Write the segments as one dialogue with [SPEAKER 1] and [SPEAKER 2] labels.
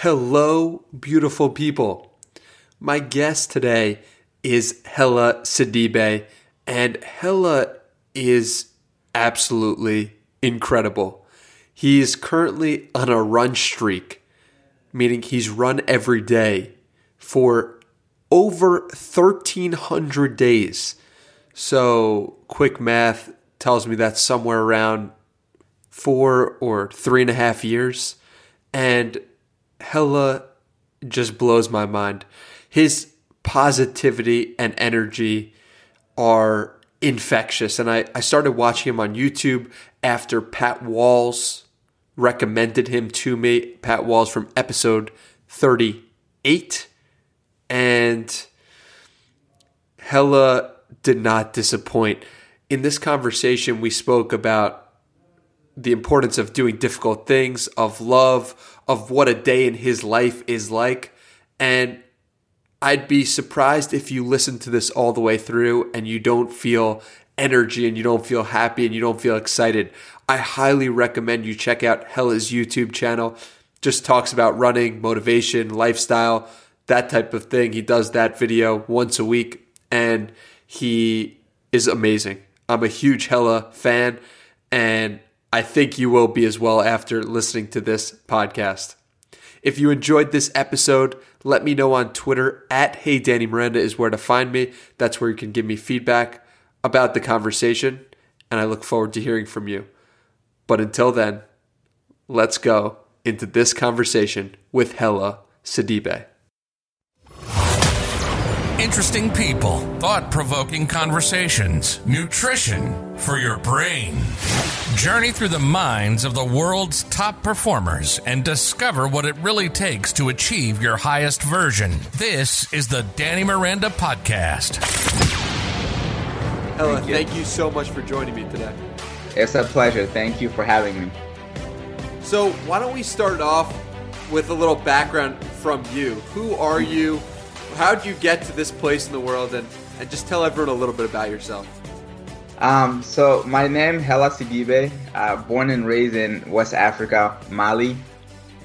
[SPEAKER 1] Hello, beautiful people. My guest today is Hellah Sidibe, and Hellah is absolutely incredible. He is currently on a run streak, meaning he's run every day for over 1,300 days. So, quick math tells me that's somewhere around four or three and a half years. And Hellah just blows my mind. His positivity and energy are infectious. And I, I started watching him on YouTube after Pat Walls recommended him to me. Pat Walls from episode 38. And Hellah did not disappoint. In this conversation, we spoke about the importance of doing difficult things, of love, of what a day in his life is like. And I'd be surprised if you listen to this all the way through and you don't feel energy and you don't feel happy and you don't feel excited. I highly recommend you check out Hellah's YouTube channel. Just talks about running, motivation, lifestyle, that type of thing. He does that video once a week and he is amazing. I'm a huge Hellah fan and I think you will be as well after listening to this podcast. If you enjoyed this episode, let me know on Twitter at Hey Danny Miranda is where to find me. That's where you can give me feedback about the conversation, and I look forward to hearing from you. But until then, let's go into this conversation with Hellah Sidibe.
[SPEAKER 2] Interesting people, thought provoking conversations, nutrition for your brain. Journey through the minds of the world's top performers and discover what it really takes to achieve your highest version. This is the Danny Miranda Podcast.
[SPEAKER 1] Hellah, thank you. thank you so much for joining me today.
[SPEAKER 3] It's a pleasure. Thank you for having me.
[SPEAKER 1] So, why don't we start off with a little background from you? Who are you? How did you get to this place in the world, and, and just tell everyone a little bit about yourself.
[SPEAKER 3] Um, so my name Hellah Sidibe, uh, born and raised in West Africa, Mali,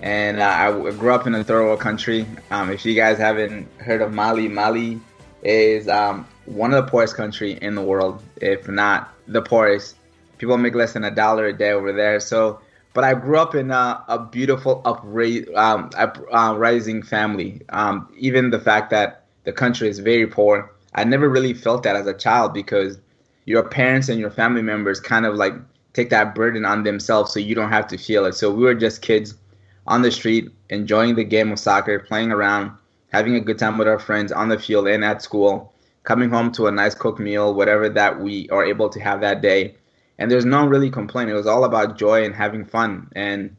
[SPEAKER 3] and uh, I grew up in a third world country. Um, if you guys haven't heard of Mali, Mali is um, one of the poorest country in the world, if not the poorest. People make less than a dollar a day over there. So but I grew up in a, a beautiful upra- um, uh, family. Um, even the fact that the country is very poor, I never really felt that as a child because your parents and your family members kind of like take that burden on themselves so you don't have to feel it. So we were just kids on the street enjoying the game of soccer, playing around, having a good time with our friends on the field and at school, coming home to a nice cooked meal, whatever that we are able to have that day and there's no really complaint. It was all about joy and having fun. And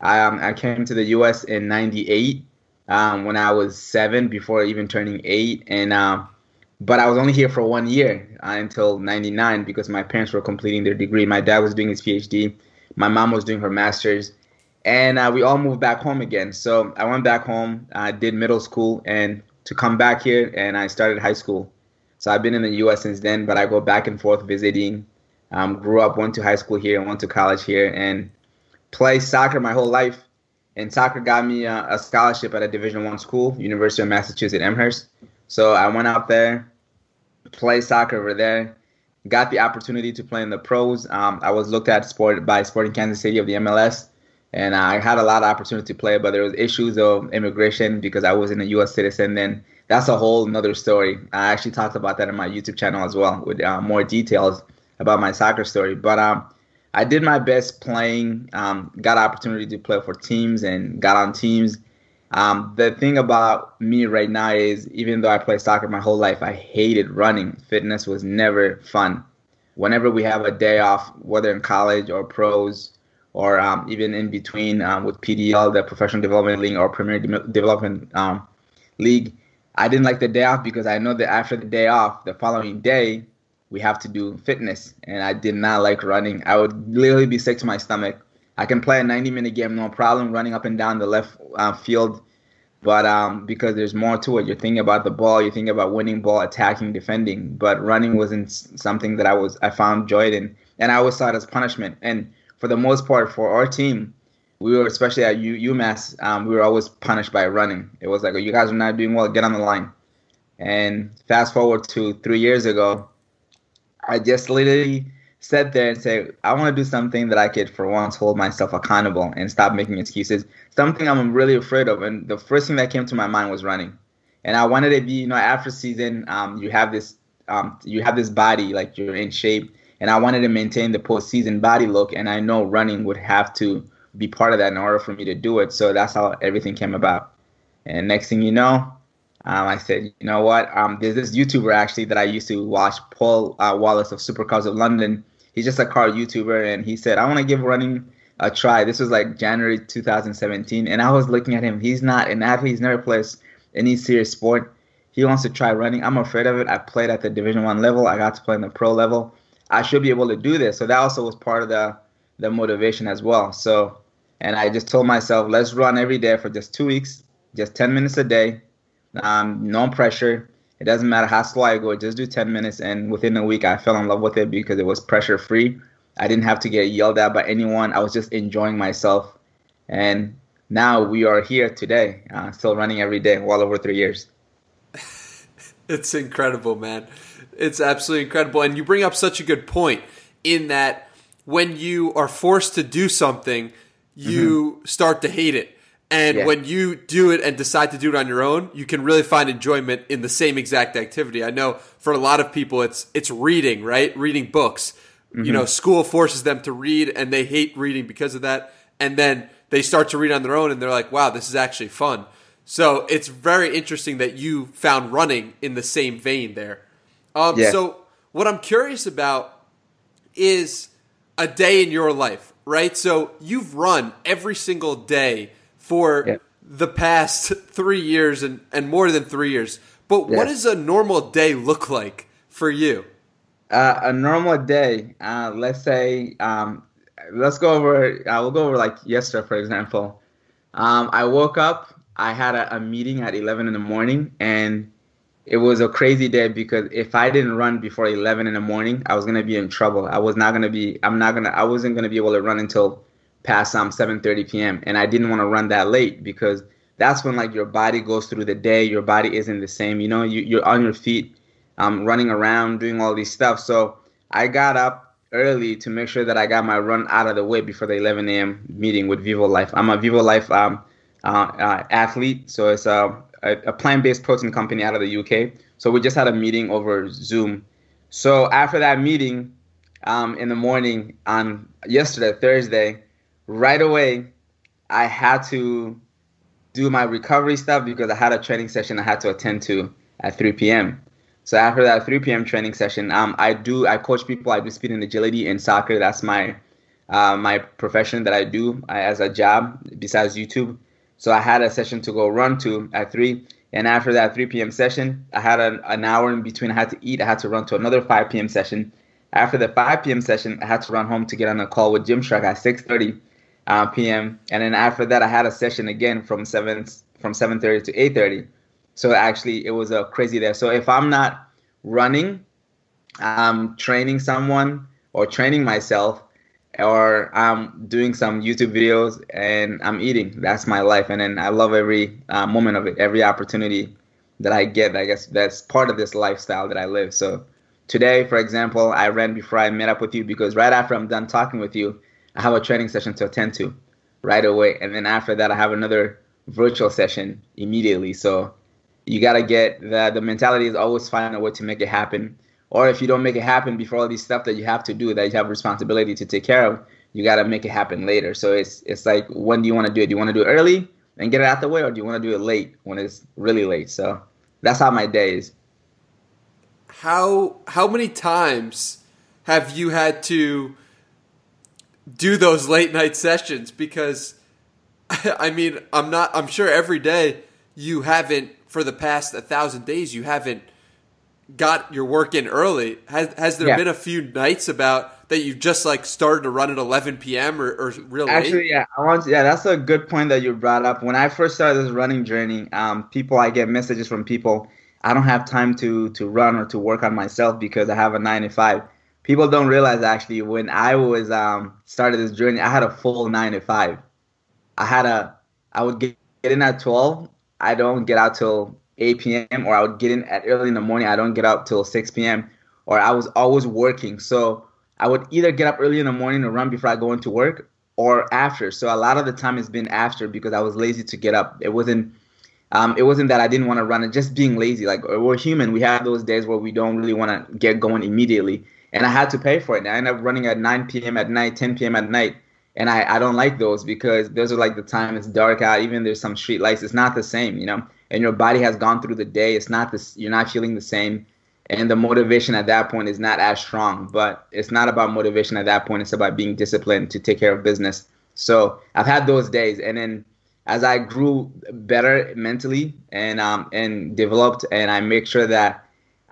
[SPEAKER 3] I, um, I came to the U.S. in '98 um, when I was seven, before even turning eight, and um, but I was only here for one year uh, until '99 because my parents were completing their degree. My dad was doing his PhD, my mom was doing her master's, and uh, we all moved back home again. So I went back home, I did middle school, and to come back here, and I started high school. So I've been in the U.S. since then, but I go back and forth visiting um, grew up, went to high school here, went to college here, and played soccer my whole life. And soccer got me a, a scholarship at a Division One school, University of Massachusetts Amherst. So I went out there, played soccer over there, got the opportunity to play in the pros. Um, I was looked at sport by Sporting Kansas City of the MLS, and I had a lot of opportunity to play, but there was issues of immigration because I wasn't a U.S. citizen. Then that's a whole another story. I actually talked about that in my YouTube channel as well with uh, more details about my soccer story. But um, I did my best playing. Um, got opportunity to play for teams and got on teams. Um, the thing about me right now is, even though I played soccer my whole life, I hated running. Fitness was never fun. Whenever we have a day off, whether in college or pros, or um, even in between um, with PDL, the Professional Development League, or Premier De- Development um, League, I didn't like the day off because I know that after the day off, the following day, we have to do fitness. And I did not like running. I would literally be sick to my stomach. I can play a 90 minute game, no problem, running up and down the left uh, field. But um, because there's more to it, you're thinking about the ball, you're thinking about winning ball, attacking, defending. But running wasn't something that I was I found joy in, and I always saw it as punishment. And for the most part, for our team, we were especially at U- UMass, um, we were always punished by running. It was like, oh, you guys are not doing well, get on the line. And fast forward to three years ago, I just literally sat there and say, I want to do something that I could, for once, hold myself accountable and stop making excuses. Something I'm really afraid of. And the first thing that came to my mind was running. And I wanted to be, you know, after season, um, you have this, um, you have this body, like you're in shape. And I wanted to maintain the postseason body look. And I know running would have to be part of that in order for me to do it. So that's how everything came about. And next thing you know, um, I said, you know what? Um, there's this YouTuber actually that I used to watch, Paul uh, Wallace of Supercars of London. He's just a car YouTuber, and he said, I want to give running a try. This was like January 2017, and I was looking at him. He's not an athlete. He's never played any serious sport. He wants to try running. I'm afraid of it. I played at the Division One level. I got to play in the pro level. I should be able to do this. So that also was part of the the motivation as well. So, and I just told myself, let's run every day for just two weeks, just 10 minutes a day, um, no pressure. It doesn't matter how slow I go, just do 10 minutes. And within a week, I fell in love with it because it was pressure free. I didn't have to get yelled at by anyone. I was just enjoying myself. And now we are here today, uh, still running every day, well over three years.
[SPEAKER 1] it's incredible, man. It's absolutely incredible. And you bring up such a good point in that when you are forced to do something, you mm-hmm. start to hate it. And yeah. when you do it and decide to do it on your own, you can really find enjoyment in the same exact activity. I know for a lot of people it's it's reading, right? Reading books. Mm-hmm. You know, school forces them to read and they hate reading because of that. And then they start to read on their own and they're like, "Wow, this is actually fun." So, it's very interesting that you found running in the same vein there. Um, yeah. so what I'm curious about is a day in your life, right? So, you've run every single day for yeah. the past three years and, and more than three years. But what does a normal day look like for you?
[SPEAKER 3] Uh, a normal day, uh, let's say, um, let's go over, uh, we'll go over like yesterday, for example. Um, I woke up, I had a, a meeting at 11 in the morning, and it was a crazy day because if I didn't run before 11 in the morning, I was gonna be in trouble. I was not gonna be. I'm not gonna. I wasn't gonna be able to run until past um 7:30 p.m. and I didn't want to run that late because that's when like your body goes through the day. Your body isn't the same. You know, you, you're on your feet, um, running around, doing all these stuff. So I got up early to make sure that I got my run out of the way before the 11 a.m. meeting with Vivo Life. I'm a Vivo Life um, uh, uh, athlete, so it's a, a, a plant-based protein company out of the UK. So we just had a meeting over Zoom. So after that meeting, um, in the morning on yesterday, Thursday, right away, I had to do my recovery stuff because I had a training session I had to attend to at 3 p.m. So after that 3 p.m. training session, um, I do I coach people. I do speed and agility in soccer. That's my uh, my profession that I do uh, as a job besides YouTube. So I had a session to go run to at three, and after that 3 p.m. session, I had an, an hour in between. I had to eat. I had to run to another 5 p.m. session. After the 5 p.m. session, I had to run home to get on a call with Gymshark at 6:30 uh, p.m. And then after that, I had a session again from seven from 7:30 to 8:30. So actually, it was a crazy day. So if I'm not running, I'm training someone or training myself, or I'm doing some YouTube videos and I'm eating. That's my life, and then I love every uh, moment of it, every opportunity that I get. I guess that's part of this lifestyle that I live. So today, for example, I ran before I met up with you because right after I'm done talking with you, I have a training session to attend to right away. And then after that, I have another virtual session immediately. So you got to get the, the mentality is always find a way to make it happen. Or if you don't make it happen before all these stuff that you have to do, that you have responsibility to take care of, you got to make it happen later. So it's, it's like, when do you want to do it? Do you want to do it early and get it out the way? Or do you want to do it late when it's really late? So that's how my day is.
[SPEAKER 1] How, how many times have you had to do those late night sessions because I mean, I'm not I'm sure every day you haven't for the past a thousand days you haven't got your work in early. Has has there yeah. been a few nights about that you've just like started to run at 11 p.m. or, or real
[SPEAKER 3] Actually,
[SPEAKER 1] late?
[SPEAKER 3] yeah, I want. To, yeah, that's a good point that you brought up. When I first started this running journey, um, people I get messages from people. I don't have time to to run or to work on myself because I have a nine to five people don't realize actually when I was um, started this journey, I had a full nine to five. I had a I would get, get in at 12. I don't get out till 8 p.m. or I would get in at early in the morning. I don't get out till 6 p.m. or I was always working. So I would either get up early in the morning to run before I go into work or after. So a lot of the time it's been after because I was lazy to get up. It wasn't um, it wasn't that I didn't want to run it, just being lazy. Like we're human, we have those days where we don't really want to get going immediately, and I had to pay for it. And I ended up running at 9 p.m. at night, 10 p.m. at night, and I, I don't like those because those are like the time it's dark out. Even there's some street lights, it's not the same, you know. And your body has gone through the day. It's not this. You're not feeling the same, and the motivation at that point is not as strong. But it's not about motivation at that point. It's about being disciplined to take care of business. So I've had those days, and then as I grew better mentally and um, and developed, and I make sure that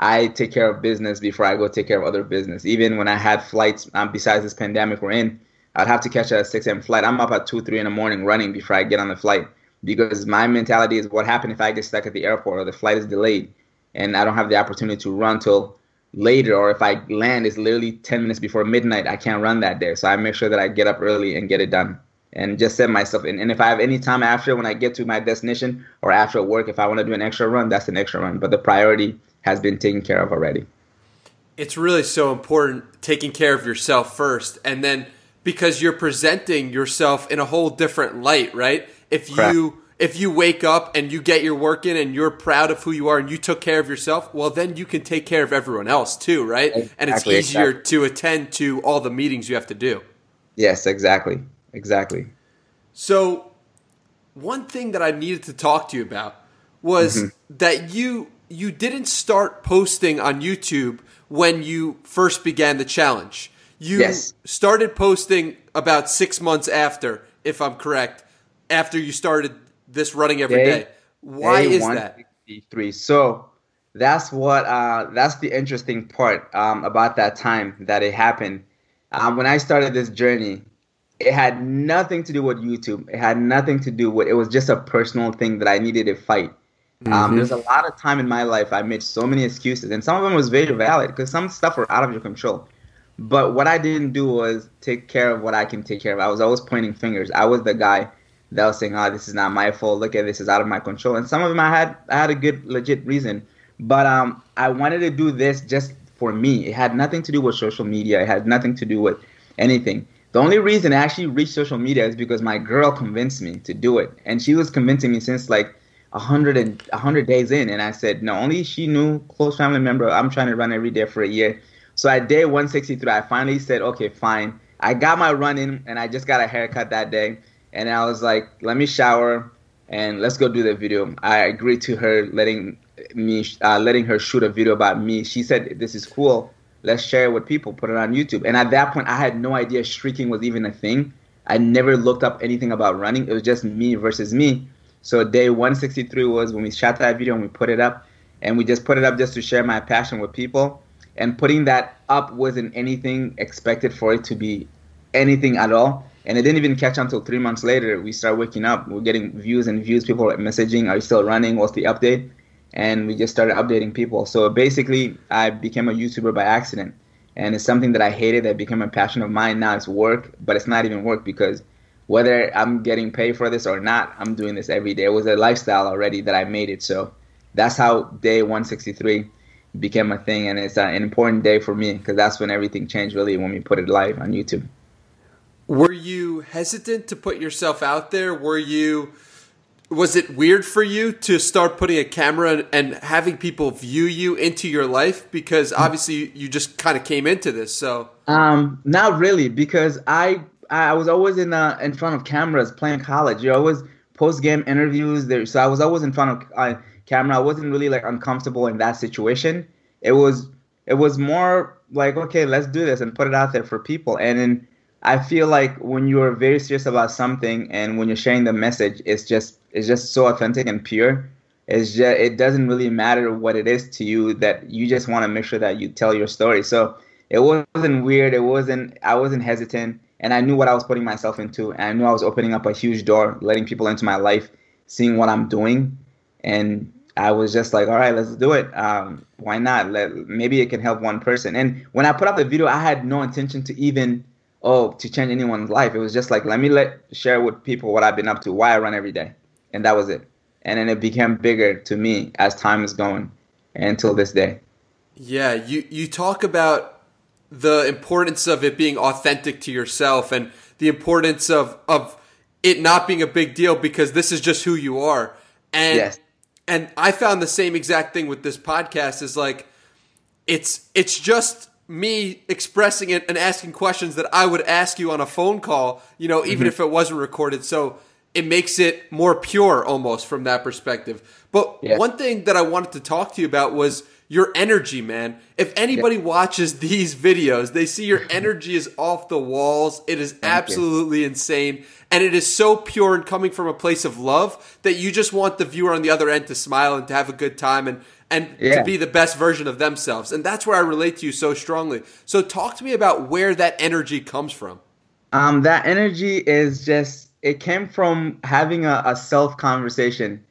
[SPEAKER 3] I take care of business before I go take care of other business. Even when I had flights, um, besides this pandemic we're in, I'd have to catch a 6 a.m. flight. I'm up at 2, 3 in the morning running before I get on the flight because my mentality is what happens if I get stuck at the airport or the flight is delayed and I don't have the opportunity to run till later or if I land it's literally 10 minutes before midnight, I can't run that day. So I make sure that I get up early and get it done and just set myself in. And if I have any time after when I get to my destination or after work, if I want to do an extra run, that's an extra run. But the priority has been taken care of already.
[SPEAKER 1] It's really so important taking care of yourself first, and then because you're presenting yourself in a whole different light, right? If Correct. you if you wake up and you get your work in and you're proud of who you are and you took care of yourself, well, then you can take care of everyone else too, right? Exactly, and it's easier exactly. to attend to all the meetings you have to do.
[SPEAKER 3] Yes, exactly exactly.
[SPEAKER 1] So, one thing that I needed to talk to you about was mm-hmm. that you you didn't start posting on YouTube when you first began the challenge. You yes. started posting about six months after, if I'm correct, after you started this running every day. day. Why day is that?
[SPEAKER 3] So that's what uh, that's the interesting part um, about that time that it happened. Um, when I started this journey, it had nothing to do with YouTube. It had nothing to do with. It was just a personal thing that I needed to fight. Um, mm-hmm. Um, there's a lot of time in my life I made so many excuses, and some of them was very valid because some stuff were out of your control. But what I didn't do was take care of what I can take care of. I was always pointing fingers. I was the guy that was saying, "Oh, this is not my fault. Look at this is out of my control." And some of them I had I had a good legit reason, but um, I wanted to do this just for me. It had nothing to do with social media. It had nothing to do with anything. The only reason I actually reached social media is because my girl convinced me to do it, and she was convincing me since like a hundred and a hundred days in, and I said no. Only she knew, close family member. I'm trying to run every day for a year. So at day 163, I finally said, okay, fine. I got my run in, and I just got a haircut that day, and I was like, let me shower and let's go do the video. I agreed to her letting me, uh, letting her shoot a video about me. She said this is cool let's share it with people, put it on YouTube. And at that point, I had no idea streaking was even a thing. I never looked up anything about running. It was just me versus me. So day 163 was when we shot that video and we put it up. And we just put it up just to share my passion with people. And putting that up wasn't anything expected for it to be anything at all. And it didn't even catch until three months later. We start waking up. We're getting views and views. People are messaging, "Are you still running? What's the update?" and we just started updating people. So basically, I became a YouTuber by accident, and it's something that I hated that became a passion of mine. Now it's work, but it's not even work because whether I'm getting paid for this or not, I'm doing this every day. It was a lifestyle already that I made it. So that's how day 163 became a thing, and it's an important day for me because that's when everything changed really when we put it live on YouTube.
[SPEAKER 1] Were you hesitant to put yourself out there? Were you was it weird for you to start putting a camera and having people view you into your life because obviously you just kind of came into this so
[SPEAKER 3] um not really because i i was always in uh, in front of cameras playing college you always post game interviews there so i was always in front of uh, camera i wasn't really like uncomfortable in that situation it was it was more like okay let's do this and put it out there for people and then i feel like when you're very serious about something and when you're sharing the message it's just it's just so authentic and pure. It's just it doesn't really matter what it is to you that you just want to make sure that you tell your story. So it wasn't weird. It wasn't. I wasn't hesitant, and I knew what I was putting myself into. And I knew I was opening up a huge door, letting people into my life, seeing what I'm doing, and I was just like, all right, let's do it. Um, why not? Let, maybe it can help one person. And when I put up the video, I had no intention to even oh, to change anyone's life. It was just like, let me let share with people what I've been up to, why I run every day. And that was it. And then it became bigger to me as time is going until this day.
[SPEAKER 1] Yeah, you, you talk about the importance of it being authentic to yourself and the importance of, of it not being a big deal because this is just who you are. And yes. and I found the same exact thing with this podcast is like it's it's just me expressing it and asking questions that I would ask you on a phone call, you know, even mm-hmm. if it wasn't recorded. So it makes it more pure almost from that perspective. But yeah. one thing that I wanted to talk to you about was your energy, man. If anybody yeah. watches these videos, they see your energy is off the walls. It is Thank absolutely you. insane. And it is so pure and coming from a place of love that you just want the viewer on the other end to smile and to have a good time and and yeah. to be the best version of themselves. And that's where I relate to you so strongly. So talk to me about where that energy comes from.
[SPEAKER 3] Um, that energy is just it came from having a, a self conversation.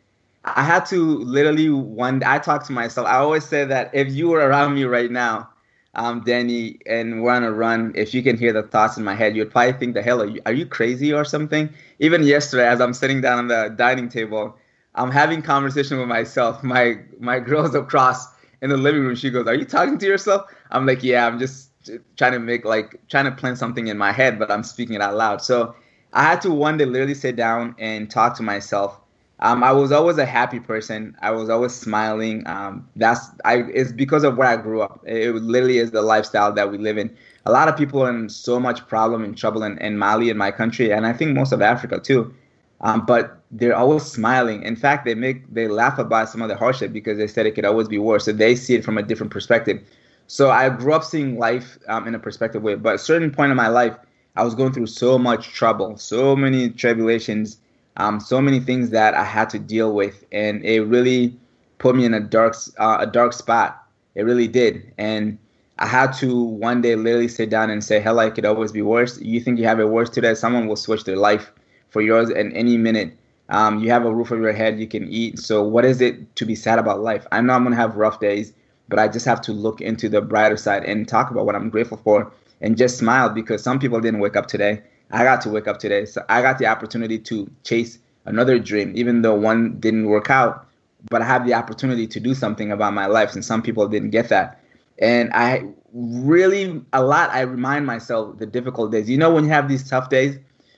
[SPEAKER 3] I had to literally one. I talk to myself. I always say that if you were around me right now, um, Danny, and we're on a run, if you can hear the thoughts in my head, you'd probably think, "The hell are you? Are you crazy or something?" Even yesterday, as I'm sitting down on the dining table, I'm having conversation with myself. My my girl's across in the living room. She goes, "Are you talking to yourself?" I'm like, "Yeah, I'm just trying to make like trying to plan something in my head, but I'm speaking it out loud." So I had to one day literally sit down and talk to myself. Um, I was always a happy person. I was always smiling. Um, that's I. It's because of where I grew up. It literally is the lifestyle that we live in. A lot of people are in so much problem and trouble in, in Mali, in my country, and I think most of Africa too. Um, but they're always smiling. In fact, they make they laugh about some of the hardship because they said it could always be worse. So they see it from a different perspective. So I grew up seeing life um, in a perspective way. But at a certain point in my life, I was going through so much trouble, so many tribulations, um, so many things that I had to deal with, and it really put me in a dark uh, a dark spot. It really did, and I had to one day literally sit down and say, "Hell, I could always be worse." You think you have it worse today? Someone will switch their life for yours in any minute. Um, you have a roof over your head, you can eat. So, what is it to be sad about life? I know I'm gonna have rough days, but I just have to look into the brighter side and talk about what I'm grateful for and just smile because some people didn't wake up today. I got to wake up today, so I got the opportunity to chase another dream, even though one didn't work out. But I have the opportunity to do something about my life, and some people didn't get that. And I really, a lot, I remind myself the difficult days. You know, when you have these tough days,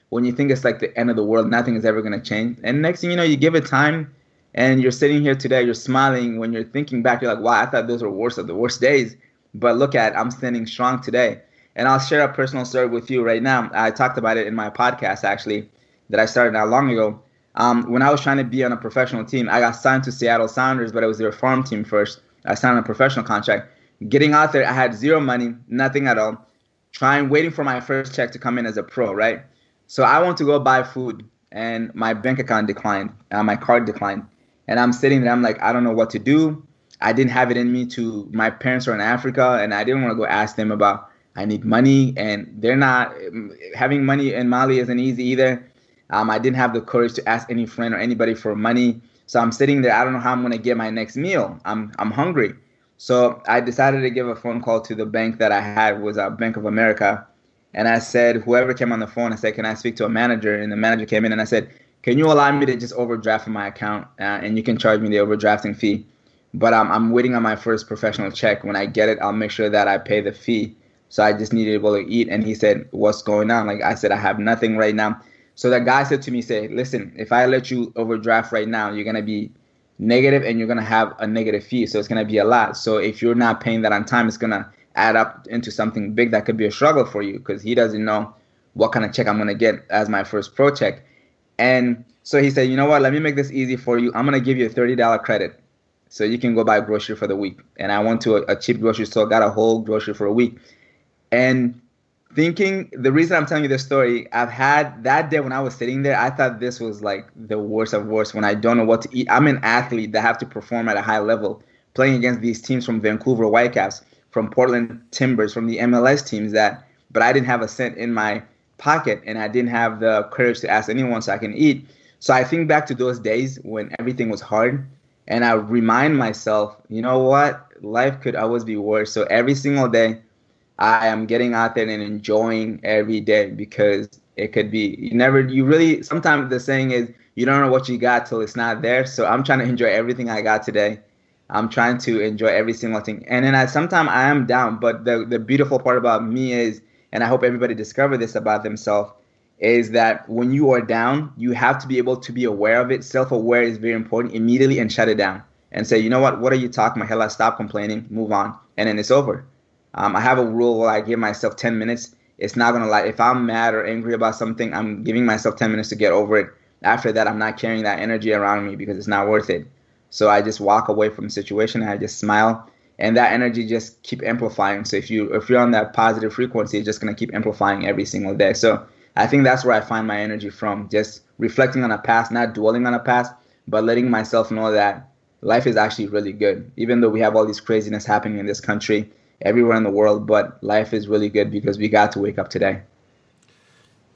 [SPEAKER 3] when you think it's like the end of the world, nothing is ever going to change. And next thing you know, you give it time and you're sitting here today, you're smiling. When you're thinking back, you're like, wow, I thought those were worse of the worst days. But look at, I'm standing strong today. And I'll share a personal story with you right now. I talked about it in my podcast, actually, that I started not long ago. Um, when I was trying to be on a professional team, I got signed to Seattle Sounders, but it was their farm team first. I signed a professional contract. Getting out there, I had zero money, nothing at all. Trying, waiting for my first check to come in as a pro, right? So I want to go buy food, and my bank account declined, uh, my card declined, and I'm sitting there. I'm like, I don't know what to do. I didn't have it in me to. My parents are in Africa, and I didn't want to go ask them about. I need money, and they're not having money in Mali isn't easy either. Um, I didn't have the courage to ask any friend or anybody for money. So I'm sitting there. I don't know how I'm gonna get my next meal. I'm I'm hungry. So I decided to give a phone call to the bank that I had was a uh, Bank of America, and I said, whoever came on the phone, I said, can I speak to a manager? And the manager came in and I said, can you allow me to just overdraft my account uh, and you can charge me the overdrafting fee? But um, I'm waiting on my first professional check. When I get it, I'll make sure that I pay the fee. So I just needed able to eat. And he said, what's going on? Like I said, I have nothing right now. So that guy said to me, say, listen, if I let you overdraft right now, you're to be negative and you're to have a negative fee. So it's to be a lot. So if you're not paying that on time, it's to add up into something big that could be a struggle for you because he doesn't know what kind of check I'm gonna get as my first pro check. And so he said, you know what, let me make this easy for you. I'm gonna give you a $30 credit so you can go buy grocery for the week. And I went to a, a cheap grocery store, got a whole grocery for a week. And thinking the reason I'm telling you this story, I've had that day when I was sitting there, I thought this was like the worst of worst when I don't know what to eat. I'm an athlete that have to perform at a high level, playing against these teams from Vancouver Whitecaps from Portland Timbers, from the MLS teams that, but I didn't have a cent in my pocket and I didn't have the courage to ask anyone so I can eat. So I think back to those days when everything was hard and I remind myself, you know what? Life could always be worse. So every single day, I am getting out there and enjoying every day because it could be you never you really sometimes the saying is you don't know what you got till it's not there. So I'm trying to enjoy everything I got today. I'm trying to enjoy every single thing. And then I sometimes I am down, but the the beautiful part about me is and I hope everybody discover this about themselves is that when you are down, you have to be able to be aware of it. Self-aware is very important immediately and shut it down and say, you know what, what are you talking about? Hell, I stop complaining, move on, and then it's over. Um, I have a rule where I give myself 10 minutes. It's not gonna lie. If I'm mad or angry about something, I'm giving myself 10 minutes to get over it. After that, I'm not carrying that energy around me because it's not worth it. So I just walk away from the situation and I just smile, and that energy just keep amplifying. So if you if you're on that positive frequency, it's just gonna keep amplifying every single day. So I think that's where I find my energy from. Just reflecting on a past, not dwelling on a past, but letting myself know that life is actually really good. Even though we have all these craziness happening in this country, everywhere in the world, but life is really good because we got to wake up today.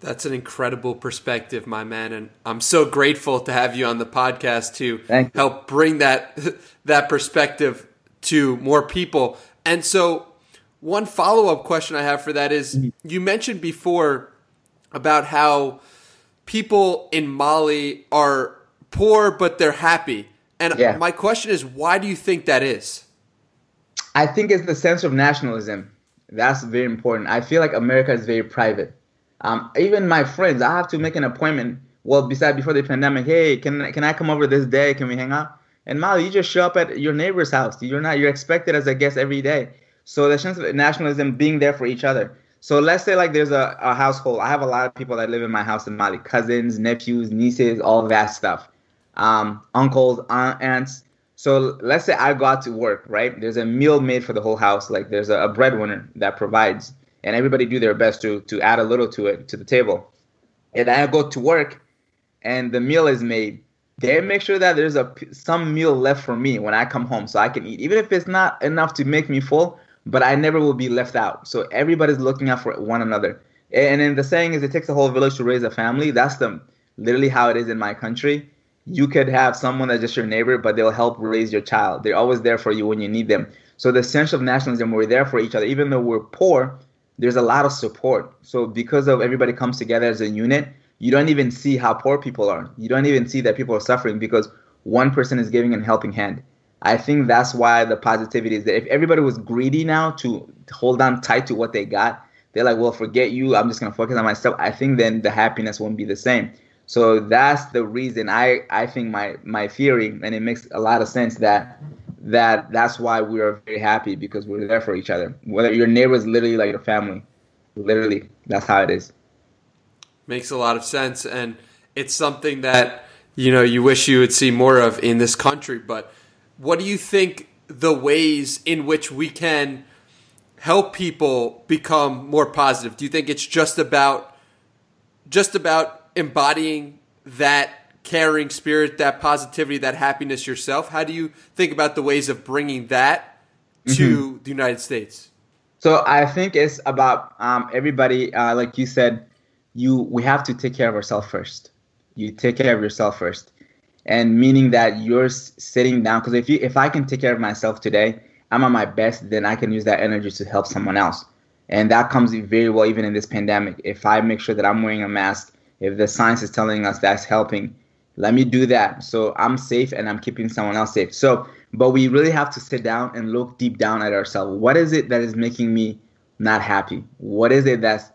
[SPEAKER 1] That's an incredible perspective, my man, and I'm so grateful to have you on the podcast to help bring that that perspective to more people. And so, one follow up question I have for that is: mm-hmm. you mentioned before about how people in Mali are poor but they're happy. And yeah. my question is, why do you think that is?
[SPEAKER 3] I think it's the sense of nationalism. That's very important. I feel like America is very private. Um, even my friends, I have to make an appointment. Well, besides before the pandemic, hey, can can I come over this day? Can we hang out? And Mali, you just show up at your neighbor's house. You're not. You're expected as a guest every day. So the sense of nationalism, being there for each other. So let's say like there's a, a household. I have a lot of people that live in my house in Mali, cousins, nephews, nieces, all that stuff, um, uncles, aunt, aunts. So let's say I go out to work, right? There's a meal made for the whole house. Like there's a, a breadwinner that provides, and everybody do their best to to add a little to it to the table. And I go to work, and the meal is made. They make sure that there's a some meal left for me when I come home, so I can eat, even if it's not enough to make me full but I never will be left out. So everybody's looking out for one another. And then the saying is, it takes a whole village to raise a family. That's the literally how it is in my country. You could have someone that's just your neighbor, but they'll help raise your child. They're always there for you when you need them. So the sense of nationalism, we're there for each other, even though we're poor. There's a lot of support. So because of everybody comes together as a unit, you don't even see how poor people are. You don't even see that people are suffering because one person is giving a helping hand. I think that's why the positivity is that if everybody was greedy now to hold on tight to what they got, they're like, well, forget you. I'm just gonna focus on myself. I think then the happiness won't be the same. So that's the reason I I think my my theory, and it makes a lot of sense that that that's why we are very happy because we're there for each other. Whether your neighbor is literally like your family, literally, that's how it is.
[SPEAKER 1] Makes a lot of sense, and it's something that you know you wish you would see more of in this country, but what do you think the ways in which we can help people become more positive? Do you think it's just about just about embodying that caring spirit, that positivity, that happiness yourself? How do you think about the ways of bringing that to mm-hmm. the United States?
[SPEAKER 3] So I think it's about um, everybody, uh, like you said, you we have to take care of ourselves first. You take care of yourself first and meaning that you're sitting down because if you if i can take care of myself today i'm at my best then i can use that energy to help someone else and that comes very well even in this pandemic if i make sure that i'm wearing a mask if the science is telling us that's helping let me do that. So i'm safe and i'm keeping someone else safe. So but we really have to sit down and look deep down at ourselves. What is it that is making me not happy? What is it that's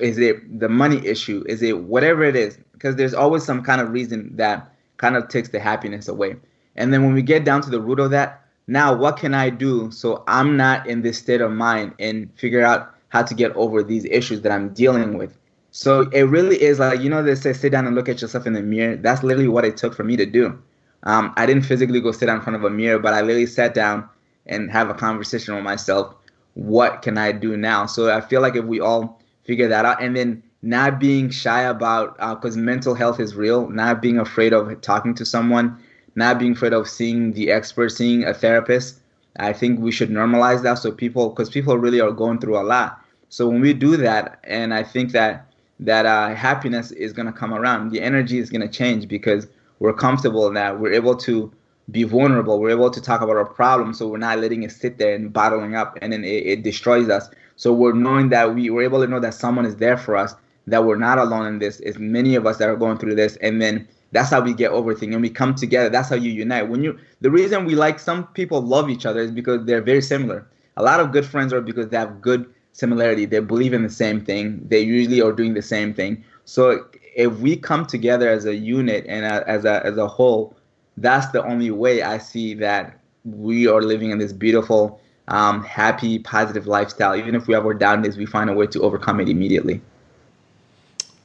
[SPEAKER 3] is it the money issue? Is it whatever it is? Because there's always some kind of reason that kind of takes the happiness away. And then when we get down to the root of that, now what can I do so I'm not in this state of mind and figure out how to get over these issues that I'm dealing with. So it really is like, you know, they say sit down and look at yourself in the mirror. That's literally what it took for me to do. Um, I didn't physically go sit down in front of a mirror, but I literally sat down and have a conversation with myself. What can I do now? So I feel like if we all figure that out and then not being shy about because uh, mental health is real not being afraid of talking to someone not being afraid of seeing the expert seeing a therapist i think we should normalize that so people because people really are going through a lot so when we do that and i think that that uh, happiness is going to come around the energy is going to change because we're comfortable in that we're able to be vulnerable. We're able to talk about our problems, so we're not letting it sit there and bottling up, and then it, it destroys us. So we're knowing that we were able to know that someone is there for us, that we're not alone in this. It's many of us that are going through this, and then that's how we get over things, and we come together. That's how you unite. When you, the reason we like some people love each other is because they're very similar. A lot of good friends are because they have good similarity. They believe in the same thing. They usually are doing the same thing. So if we come together as a unit and as a as a whole, that's the only way I see that we are living in this beautiful, um, happy, positive lifestyle. Even if we have our down days, we find a way to overcome it immediately.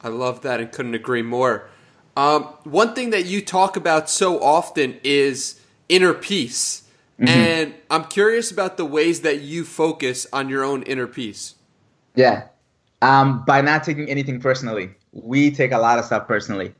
[SPEAKER 1] I love that and couldn't agree more. Um, one thing that you talk about so often is inner peace. Mm-hmm. And I'm curious about the ways that you focus on your own inner peace.
[SPEAKER 3] Yeah. Um, by not taking anything personally. We take a lot of stuff personally.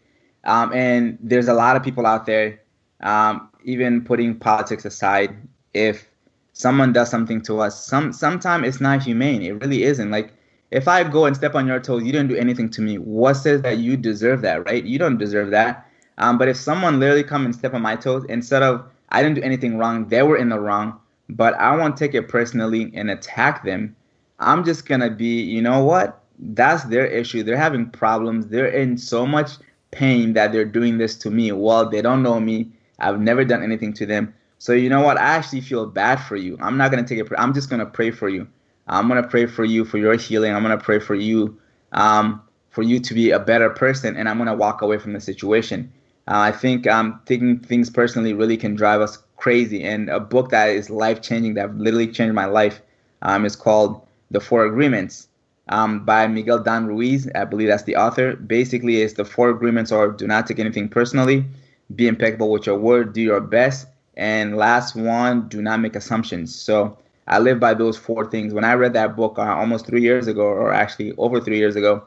[SPEAKER 3] Um, and there's a lot of people out there, um, even putting politics aside, if someone does something to us, some sometimes it's not humane. It really isn't. Like if I go and step on your toes, you didn't do anything to me. What says that you deserve that, right? You don't deserve that. Um, but if someone literally come and step on my toes, instead of I didn't do anything wrong, they were in the wrong, but I won't take it personally and attack them. I'm just gonna be, you know what? That's their issue. They're having problems. They're in so much pain that they're doing this to me. Well, they don't know me. I've never done anything to them. So you know what? I actually feel bad for you. I'm not gonna take it. I'm just gonna pray for you. I'm gonna pray for you for your healing. I'm gonna pray for you, um, for you to be a better person, and I'm gonna walk away from the situation. Uh, I think um, taking things personally really can drive us crazy. And a book that is life changing, that literally changed my life, um, is called The Four Agreements um, by Miguel Dan Ruiz. I believe that's the author. Basically, it's the four agreements are do not take anything personally, be impeccable with your word, do your best, and last one, do not make assumptions. So I live by those four things. When I read that book uh, almost three years ago, or actually over three years ago,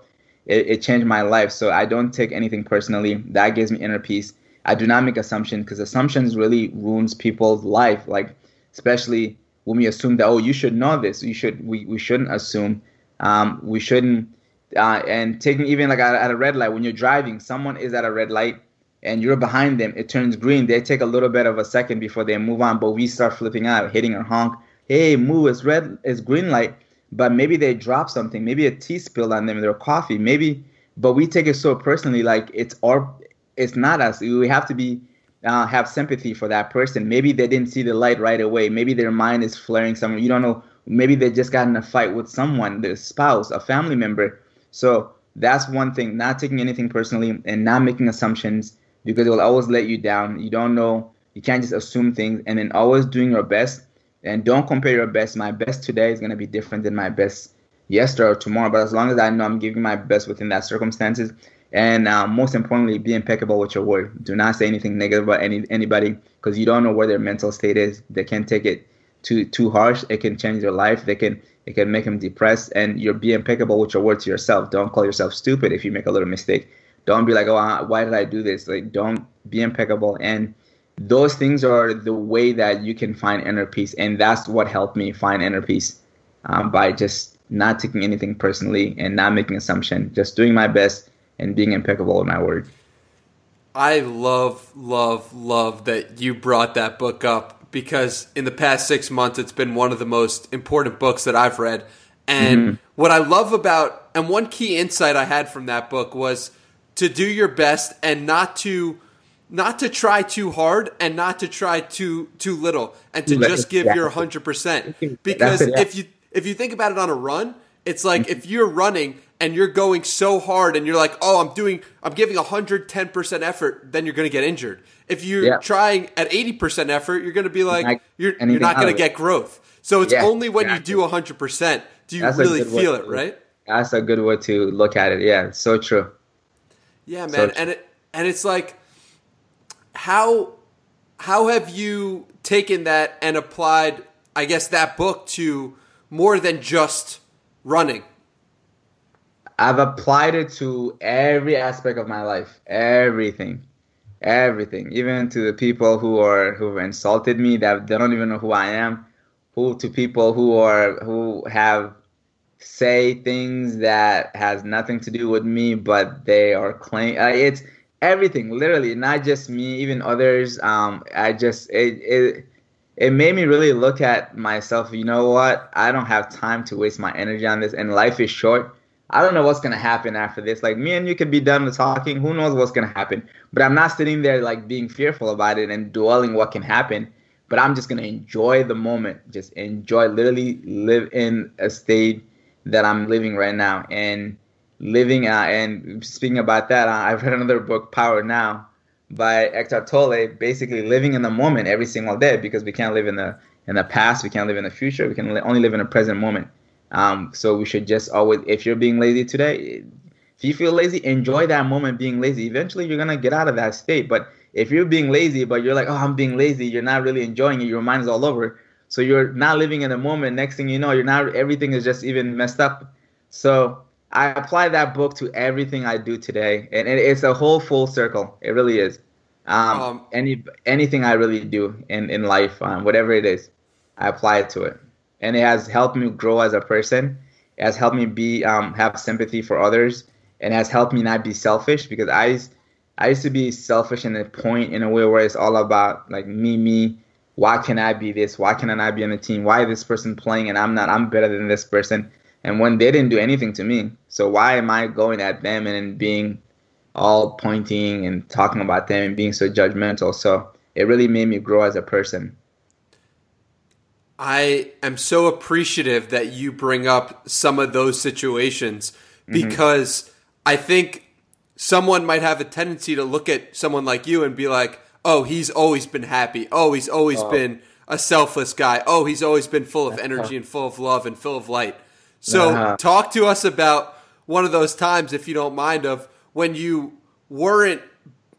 [SPEAKER 3] it, it changed my life. So I don't take anything personally. That gives me inner peace. I do not make assumptions because assumptions really ruins people's life. Like especially when we assume that oh you should know this, you should we, we shouldn't assume. Um, we shouldn't uh, and taking even like at, at a red light when you're driving, someone is at a red light and you're behind them, it turns green. They take a little bit of a second before they move on, but we start flipping out, hitting our honk. Hey, move! It's red. It's green light but maybe they drop something, maybe a tea spilled on them their coffee, maybe. But we take it so personally, like it's our, it's not us. We have to be uh, have sympathy for that person. Maybe they didn't see the light right away. Maybe their mind is flaring somewhere. You don't know. Maybe they just got in a fight with someone, their spouse, a family member. So that's one thing. Not taking anything personally and not making assumptions because it will always let you down. You don't know. You can't just assume things, and then always doing your best and don't compare your best. My best today is going to be different than my best yesterday or tomorrow. But as long as I know I'm giving my best within that circumstances, and uh, most importantly, be impeccable with your word. Do not say anything negative about any anybody because you don't know where their mental state is. They can take it too too harsh. It can change their life. They can it can make them depressed. And you're be impeccable with your word to yourself. Don't call yourself stupid if you make a little mistake. Don't be like, oh, why did I do this? Like, don't be impeccable and those things are the way that you can find inner peace and that's what helped me find inner peace um, by just not taking anything personally and not making assumption just doing my best and being impeccable with my word
[SPEAKER 1] i love love love that you brought that book up because in the past six months it's been one of the most important books that i've read and mm-hmm. what i love about and one key insight i had from that book was to do your best and not to not to try too hard and not to try too too little and to just give your 100% because if you if you think about it on a run it's like mm-hmm. if you're running and you're going so hard and you're like oh i'm doing i'm giving 110% effort then you're going to get injured. If you're yeah. trying at 80% effort you're going to be like you're, you're not going to get growth. So it's yeah, only when exactly. you do 100% do you That's really feel it right?
[SPEAKER 3] That's a good way to look at it. Yeah so true.
[SPEAKER 1] Yeah man so and it and it's like how how have you taken that and applied i guess that book to more than just running?
[SPEAKER 3] I've applied it to every aspect of my life. Everything. Everything. Even to the people who are who have insulted me that they don't even know who i am. Who to people who are who have say things that has nothing to do with me but they are claim uh, it's everything, literally, not just me, even others. Um, I just it it it made me really look at myself. You know what? I don't have time to waste my energy on this, and life is short. I don't know what's gonna happen after this. Like me and you could be done with talking. Who knows what's gonna happen? But I'm not sitting there like being fearful about it and dwelling what can happen. But I'm just gonna enjoy the moment. Just enjoy, literally live in a state that I'm living right now. And living and speaking about that, I've read another book, Power Now, by Eckhart Tolle. Basically, living in the moment every single day because we can't live in the in the past, we can't live in the future. We can only live in the present moment. Um, so we should just always, if you're being lazy today, if you feel lazy, enjoy that moment being lazy. Eventually, you're gonna get out of that state. But if you're being lazy, but you're like, oh, I'm being lazy, you're not really enjoying it. Your mind is all over. So you're not living in the moment. Next thing you know, you're not. Everything is just even messed up. So I apply that book to everything I do today, and it's a whole full circle. It really is. Um, um, any anything I really do in in life, um, whatever it is, I apply it to it, and it has helped me grow as a person. It has helped me be um, have sympathy for others, and has helped me not be selfish because I I used to be selfish in a point in a way where it's all about like me me. Why can I be this? Why can I not be on the team? Why is this person playing and I'm not? I'm better than this person and when they didn't do anything to me so why am i going at them and being all pointing and talking about them and being so judgmental so it really made me grow as a person
[SPEAKER 1] i am so appreciative that you bring up some of those situations mm-hmm. because mm-hmm. i think someone might have a tendency to look at someone like you and be like oh he's always been happy oh he's always oh. been a selfless guy oh he's always been full of energy and full of love and full of light so uh-huh. talk to us about one of those times, if you don't mind, of when you weren't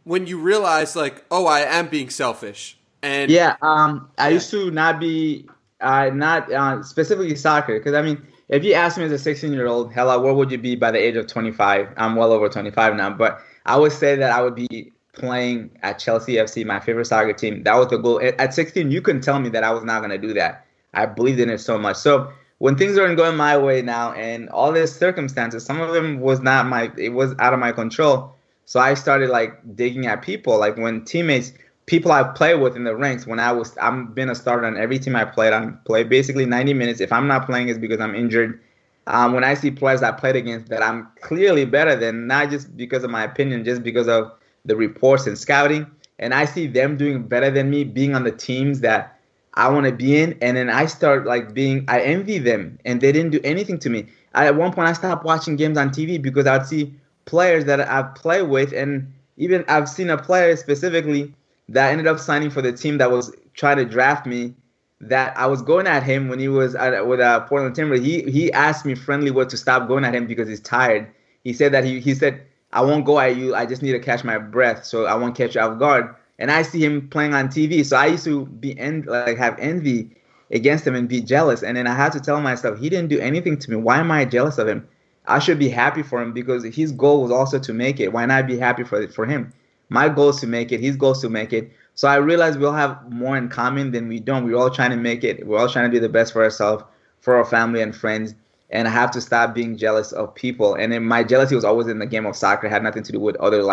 [SPEAKER 1] when you realized like, oh, I am being selfish. And
[SPEAKER 3] yeah, um, I used to not be uh, not uh, specifically soccer because I mean, if you ask me as a 16 year old, Hellah, where would you be by the age of 25? I'm well over 25 now, but I would say that I would be playing at Chelsea FC, my favorite soccer team. That was the goal. At 16, you couldn't tell me that I was not going to do that. I believed in it so much. So when things aren't going my way now and all these circumstances some of them was not my it was out of my control. So i started like digging at people. Like when teammates people i play with in the ranks when i was i'm been a starter on every team i played on play basically 90 minutes. If i'm not playing it's because i'm injured. Um, when i see players i played against that i'm clearly better than not just because of my opinion just because of the reports and scouting and i see them doing better than me being on the teams that I want to be in, and then I start like being I envy them, and they didn't do anything to me. I, at one point, I stopped watching games on TV because I'd see players that I play with, and even I've seen a player specifically that ended up signing for the team that was trying to draft me. That I was going at him when he was at, with uh, Portland Timber. He he asked me friendly what to stop going at him because he's tired. He said that he he said I won't go at you. I just need to catch my breath, so I won't catch you off guard and I see him playing on TV. So I used to be en- like have envy against him and be jealous. And then I had to tell myself, he didn't do anything to me. Why am I jealous of him? I should be happy for him because his goal was also to make it. Why not be happy for for him? My goal is to make it. His goal is to make it. So I realized we'll have more in common than we don't. We're all trying to make it. We're all trying to do the best for ourselves, for our family and friends. And I have to stop being jealous of people. And then my jealousy was always in the game of soccer. It had nothing to do with other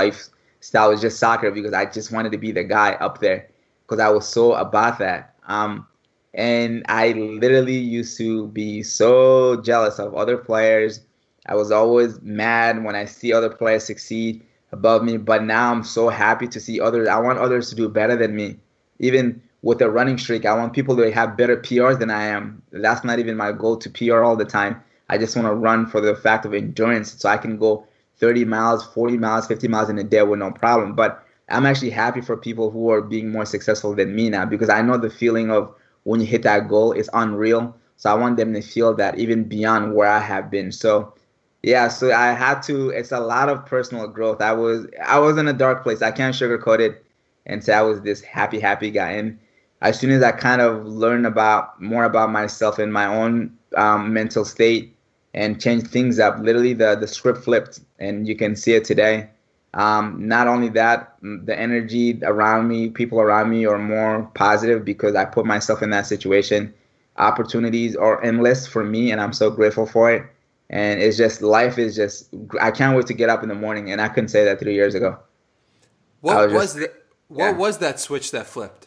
[SPEAKER 3] life style was just soccer because I just wanted to be the guy up there because I was so about that. Um, and I literally used to be so jealous of other players. I was always mad when I see other players succeed above me, but now I'm so happy to see others. I want others to do better than me. Even with a running streak, I want people to have better PRs than I am. That's not even my goal to PR all the time. I just want to run for the fact of endurance so I can go 30 miles, 40 miles, 50 miles in a day with no problem. But I'm actually happy for people who are being more successful than me now because I know the feeling of when you hit that goal is unreal. So I want them to feel that even beyond where I have been. So yeah, so I had to it's a lot of personal growth. I was I was in a dark place. I can't sugarcoat it and say I was this happy, happy guy. And as soon as I kind of learned about more about myself and my own um, mental state, and change things up. Literally, the the script flipped, and you can see it today. Um, not only that, the energy around me, people around me, are more positive because I put myself in that situation. Opportunities are endless for me, and I'm so grateful for it. And it's just life is just. I can't wait to get up in the morning, and I couldn't say that three years ago.
[SPEAKER 1] What was, was the, What yeah. was that switch that flipped?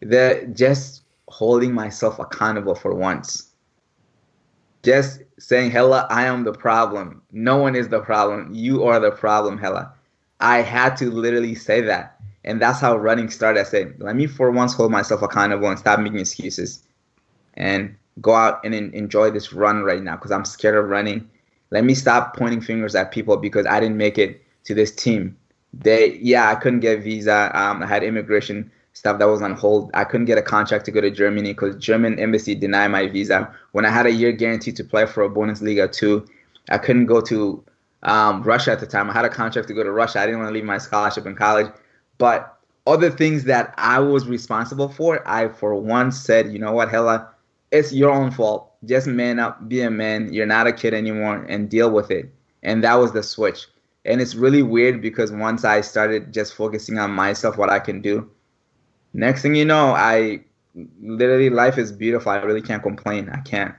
[SPEAKER 3] The just holding myself accountable for once. Just saying, Hellah, I am the problem. No one is the problem. You are the problem, Hellah. I had to literally say that. And that's how running started. I said, let me for once hold myself accountable and stop making excuses and go out and enjoy this run right now because I'm scared of running. Let me stop pointing fingers at people because I didn't make it to this team. They, yeah, I couldn't get visa. Um, I had immigration stuff that was on hold. I couldn't get a contract to go to Germany because German embassy denied my visa. When I had a year guarantee to play for a Bundesliga two, I couldn't go to um, Russia at the time. I had a contract to go to Russia. I didn't want to leave my scholarship in college, but other things that I was responsible for, I for once said, you know what, Hellah, it's your own fault. Just man up, be a man. You're not a kid anymore, and deal with it. And that was the switch. And it's really weird because once I started just focusing on myself, what I can do, next thing you know, I literally life is beautiful. I really can't complain. I can't.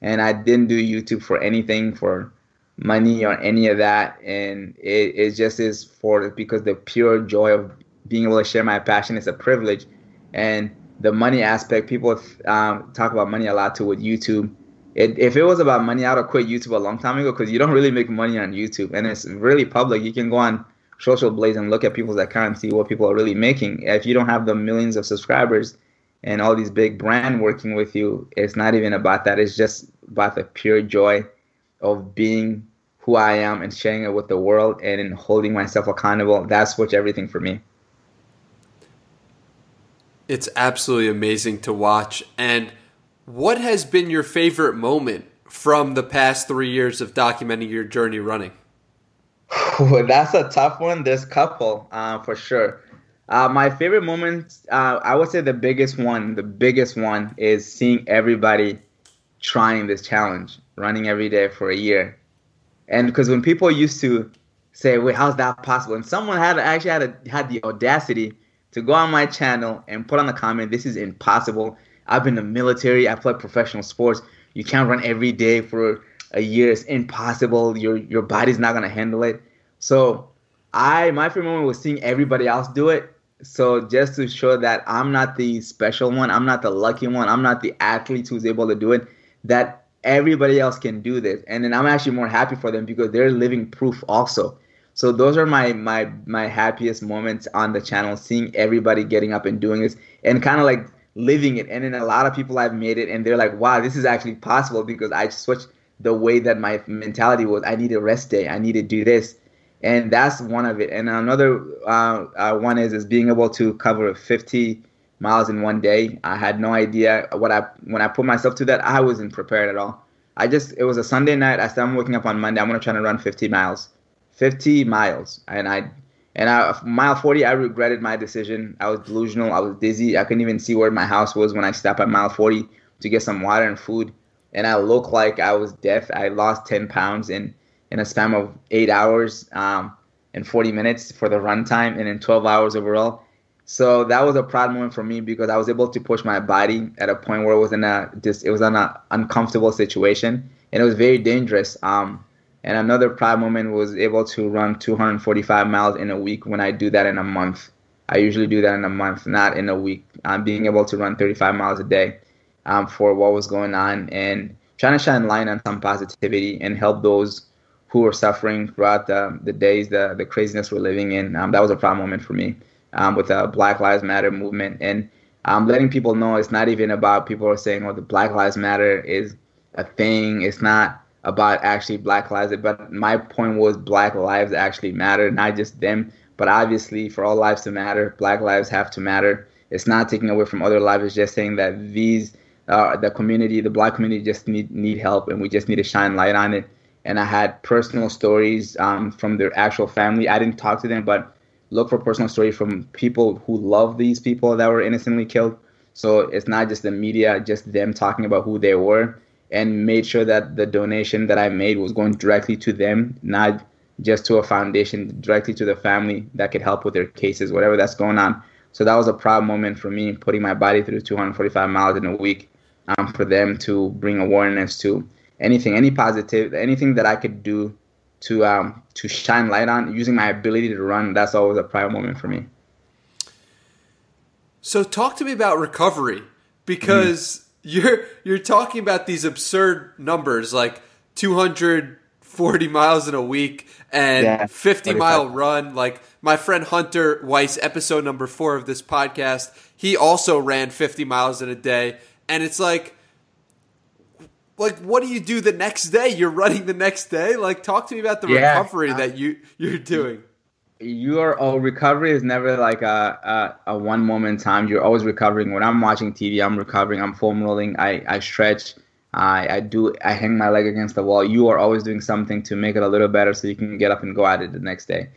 [SPEAKER 3] And I didn't do YouTube for anything for money or any of that. And it, it just is for because the pure joy of being able to share my passion is a privilege. And the money aspect, people um, talk about money a lot too with YouTube. It, if it was about money, I would have quit YouTube a long time ago because you don't really make money on YouTube, and it's really public. You can go on Social Blade and look at people's accounts, see what people are really making. If you don't have the millions of subscribers and all these big brand working with you, it's not even about that. It's just about the pure joy of being who I am and sharing it with the world and in holding myself accountable. That's what's everything for me.
[SPEAKER 1] It's absolutely amazing to watch. And what has been your favorite moment from the past three years of documenting your journey running?
[SPEAKER 3] That's a tough one. A couple uh, for sure. Uh, my favorite moment, uh, I would say the biggest one, the biggest one is seeing everybody trying this challenge, running every day for a year. And because when people used to say, "Wait, how's that possible?" and someone had actually had a, had the audacity to go on my channel and put on the comment, "This is impossible." I've been in the military. I play professional sports. You can't run every day for a year. It's impossible. Your your body's not gonna handle it. So I my favorite moment was seeing everybody else do it. So just to show that I'm not the special one, I'm not the lucky one, I'm not the athlete who's able to do it. That everybody else can do this, and then I'm actually more happy for them because they're living proof also. So those are my my my happiest moments on the channel, seeing everybody getting up and doing this, and kind of like living it. And then a lot of people I've made it, and they're like, "Wow, this is actually possible," because I switched the way that my mentality was. I need a rest day. I need to do this, and that's one of it. And another uh, uh, one is is being able to cover 50 miles in one day. I had no idea what I when I put myself to that. I wasn't prepared at all. I just it was a Sunday night. I said I'm waking up on Monday. I'm gonna try to run 50 miles, 50 miles, and I and I, mile 40, I regretted my decision. I was delusional. I was dizzy. I couldn't even see where my house was when I stopped at mile 40 to get some water and food. And I looked like I was deaf. I lost 10 pounds in, in a span of eight hours um, and 40 minutes for the runtime, and in 12 hours overall. So that was a proud moment for me because I was able to push my body at a point where it was in a just it was in an uncomfortable situation and it was very dangerous. Um, and another proud moment was able to run 245 miles in a week when I do that in a month. I usually do that in a month, not in a week. I'm um, being able to run 35 miles a day um, for what was going on and trying to shine light on some positivity and help those who are suffering throughout the, the days, the, the craziness we're living in. Um, that was a proud moment for me um, with the Black Lives Matter movement. And um, letting people know it's not even about people are saying, oh, the Black Lives Matter is a thing. It's not about actually Black lives. But my point was Black lives actually matter, not just them. But obviously, for all lives to matter, Black lives have to matter. It's not taking away from other lives. It's just saying that these, uh, the community, the Black community, just need need help, and we just need to shine light on it. And I had personal stories um, from their actual family. I didn't talk to them, but look for personal stories from people who love these people that were innocently killed. So it's not just the media, just them talking about who they were and made sure that the donation that I made was going directly to them, not just to a foundation, directly to the family that could help with their cases, whatever that's going on. So that was a proud moment for me, putting my body through 245 miles in a week, um, for them to bring awareness to anything, any positive, anything that I could do to um, to shine light on. Using my ability to run, that's always a proud moment for me.
[SPEAKER 1] So talk to me about recovery because mm-hmm. you're you're talking about these absurd numbers like 240 miles in a week and yeah, 50 mile run. Like my friend Hunter Weiss, episode number four of this podcast, he also ran 50 miles in a day, and it's like like what do you do the next day? You're running the next day? Like talk to me about the yeah, recovery uh, that you you're doing.
[SPEAKER 3] Your oh, recovery is never like a, a, a one moment time. You're always recovering. When i'm watching tv i'm recovering. I'm foam rolling. I, I stretch. I, I do i hang my leg against the wall. You are always doing something to make it a little better so you can get up and go at it the next day.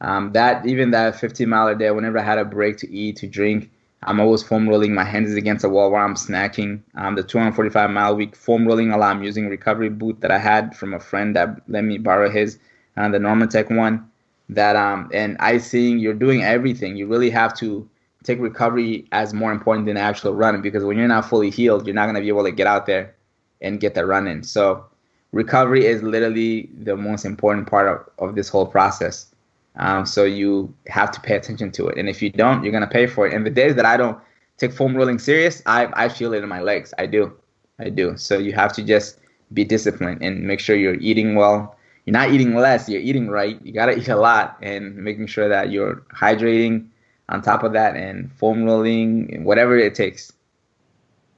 [SPEAKER 3] Um, that even that 50 mile a day whenever i had a break to eat to drink I'm always foam rolling. My hands is against the wall while I'm snacking. Um, the 245 mile week foam rolling while I'm using recovery boot that I had from a friend that let me borrow his, uh, the Normatec one. That um and icing, you're doing everything. You really have to take recovery as more important than actual running because when you're not fully healed, you're not gonna be able to get out there and get the run in. So recovery is literally the most important part of, of this whole process. Um, so you have to pay attention to it. And if you don't, you're gonna pay for it. And the days that I don't take foam rolling serious, I I feel it in my legs. I do, I do. So you have to just be disciplined and make sure you're eating well. You're not eating less. You're eating right. You gotta eat a lot and making sure that you're hydrating on top of that and foam rolling and whatever it takes.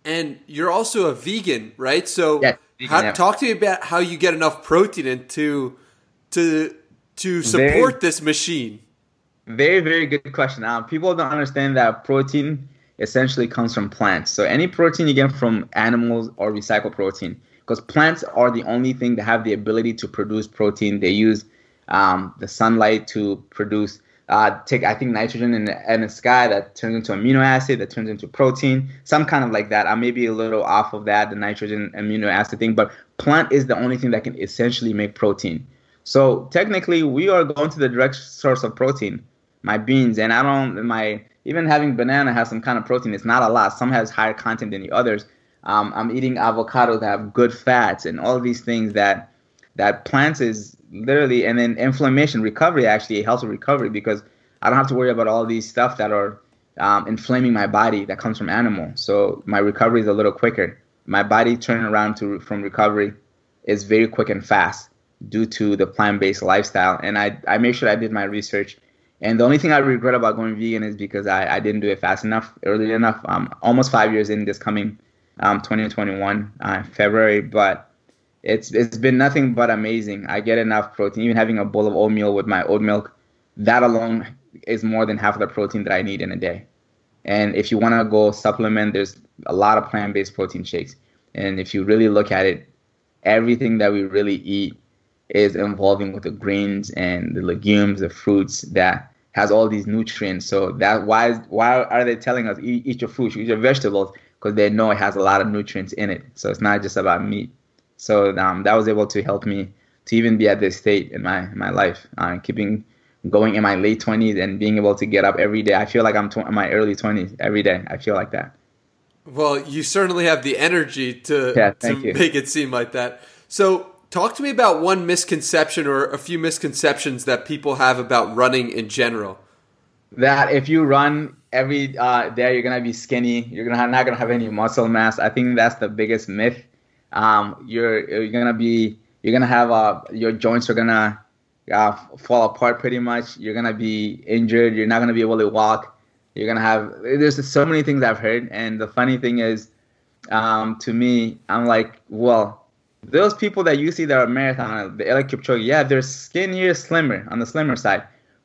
[SPEAKER 1] And you're also a vegan, right? So yeah, vegan, how, yeah. talk to me about how you get enough protein into to to support very, this machine?
[SPEAKER 3] Very, very good question. Um, people don't understand that protein essentially comes from plants. So any protein you get from animals or recycled protein, because plants are the only thing that have the ability to produce protein. They use um, the sunlight to produce. Uh, take I think nitrogen in the, in the sky that turns into amino acid that turns into protein, some kind of like that. I may be a little off of that, the nitrogen amino acid thing, but plant is the only thing that can essentially make protein. So technically, we are going to the direct source of protein. My beans, and I don't my even having banana has some kind of protein. It's not a lot. Some has higher content than the others. Um, I'm eating avocado that have good fats and all these things that that plants is literally and then inflammation recovery actually with recovery because I don't have to worry about all these stuff that are um, inflaming my body that comes from animal. So my recovery is a little quicker. My body turning around to from recovery is very quick and fast due to the plant-based lifestyle. And I, I made sure I did my research. And the only thing I regret about going vegan is because I, I didn't do it fast enough, early enough. Um, almost five years in this coming um, 2021 uh, February, but it's it's been nothing but amazing. I get enough protein. Even having a bowl of oatmeal with my oat milk, that alone is more than half of the protein that I need in a day. And if you want to go supplement, there's a lot of plant-based protein shakes. And if you really look at it, everything that we really eat is involving with the grains and the legumes, the fruits that has all these nutrients. So that why why are they telling us eat, eat your fruits, eat your vegetables? Because they know it has a lot of nutrients in it. So it's not just about meat. So um, that was able to help me to even be at this state in my my life, uh, keeping going in my late twenties and being able to get up every day. I feel like I'm tw- in my early twenties every day. I feel like that.
[SPEAKER 1] Well, you certainly have the energy to yeah, to you. make it seem like that. So Talk to me about one misconception or a few misconceptions that people have about running in general.
[SPEAKER 3] That if you run every uh, day, you're gonna be skinny. You're gonna have, not gonna have any muscle mass. I think that's the biggest myth. Um, you're you're gonna be you're gonna have uh, your joints are gonna uh, fall apart pretty much. You're gonna be injured. You're not gonna be able to walk. You're gonna have there's so many things I've heard, and the funny thing is, um, to me, I'm like, well, those people that you see that are marathon, the Eliud Kipchoge, yeah, they're skinnier, slimmer on the slimmer side.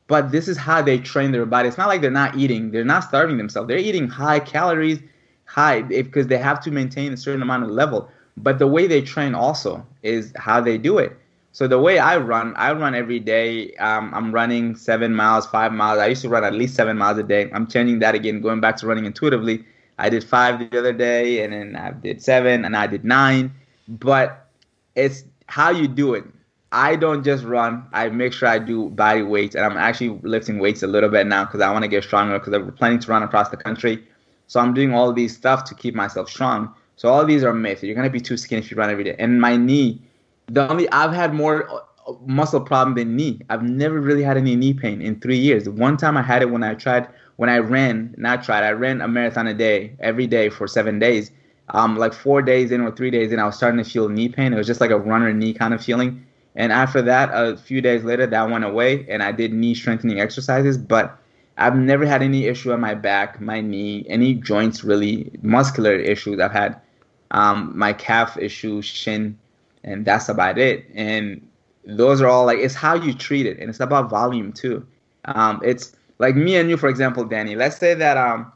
[SPEAKER 3] But this is how they train their body. It's not like they're not eating; they're not starving themselves. They're eating high calories, high because they have to maintain a certain amount of level. But the way they train also is how they do it. So the way I run, I run every day. Um, I'm running seven miles, five miles. I used to run at least seven miles a day. I'm changing that again, going back to running intuitively. I did five the other day, and then I did seven, and I did nine. But it's how you do it. I don't just run. I make sure I do body weights, and I'm actually lifting weights a little bit now because I want to get stronger. Because I'm planning to run across the country, so I'm doing all these stuff to keep myself strong. So all these are myths. You're gonna be too skinny if you run every day. And my knee, the only I've had more uh, muscle problem than knee. I've never really had any knee pain in three years. One time I had it when I tried when I ran, not tried, I ran a marathon a day every day for seven days. Um, like four days in or three days in, I was starting to feel knee pain. It was just like a runner knee kind of feeling. And after that, a few days later, that went away, and I did knee strengthening exercises. But I've never had any issue on my back, my knee, any joints really, muscular issues. I've had um, my calf issue, shin, and that's about it. And those are all like it's how you treat it, and it's about volume too. Um, it's like me and you, for example, Danny. Let's say that um,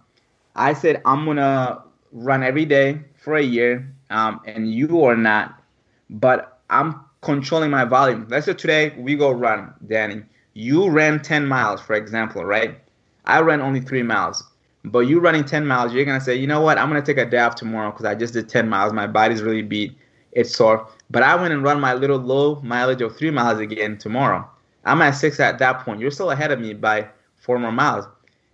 [SPEAKER 3] I said I'm gonna run every day for a year, um, and you are not, but I'm controlling my volume. Let's say today we go run, Danny. You ran 10 miles, for example, right? I ran only three miles, but you running 10 miles, you're gonna say, you know what? I'm gonna take a day off tomorrow because I just did 10 miles. My body's really beat. It's sore. But I went and run my little low mileage of three miles again tomorrow. I'm at six at that point. You're still ahead of me by four more miles.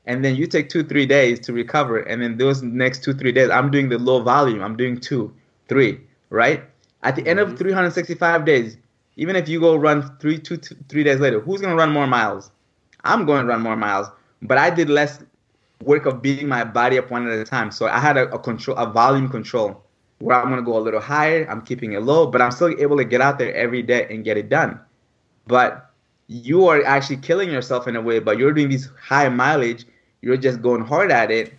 [SPEAKER 3] And then you take two, three days to recover. And then those next two, three days, I'm doing the low volume. I'm doing two, three, right? At the end of mm-hmm. 365 days, even if you go run three, two, two three days later, who's going to run more miles? I'm going to run more miles. But I did less work of beating my body up one at a time. So I had a, a control, a volume control where I'm going to go a little higher. I'm keeping it low, but I'm still able to get out there every day and get it done. But you are actually killing yourself in a way, but you're doing these high mileage, you're just going hard at it,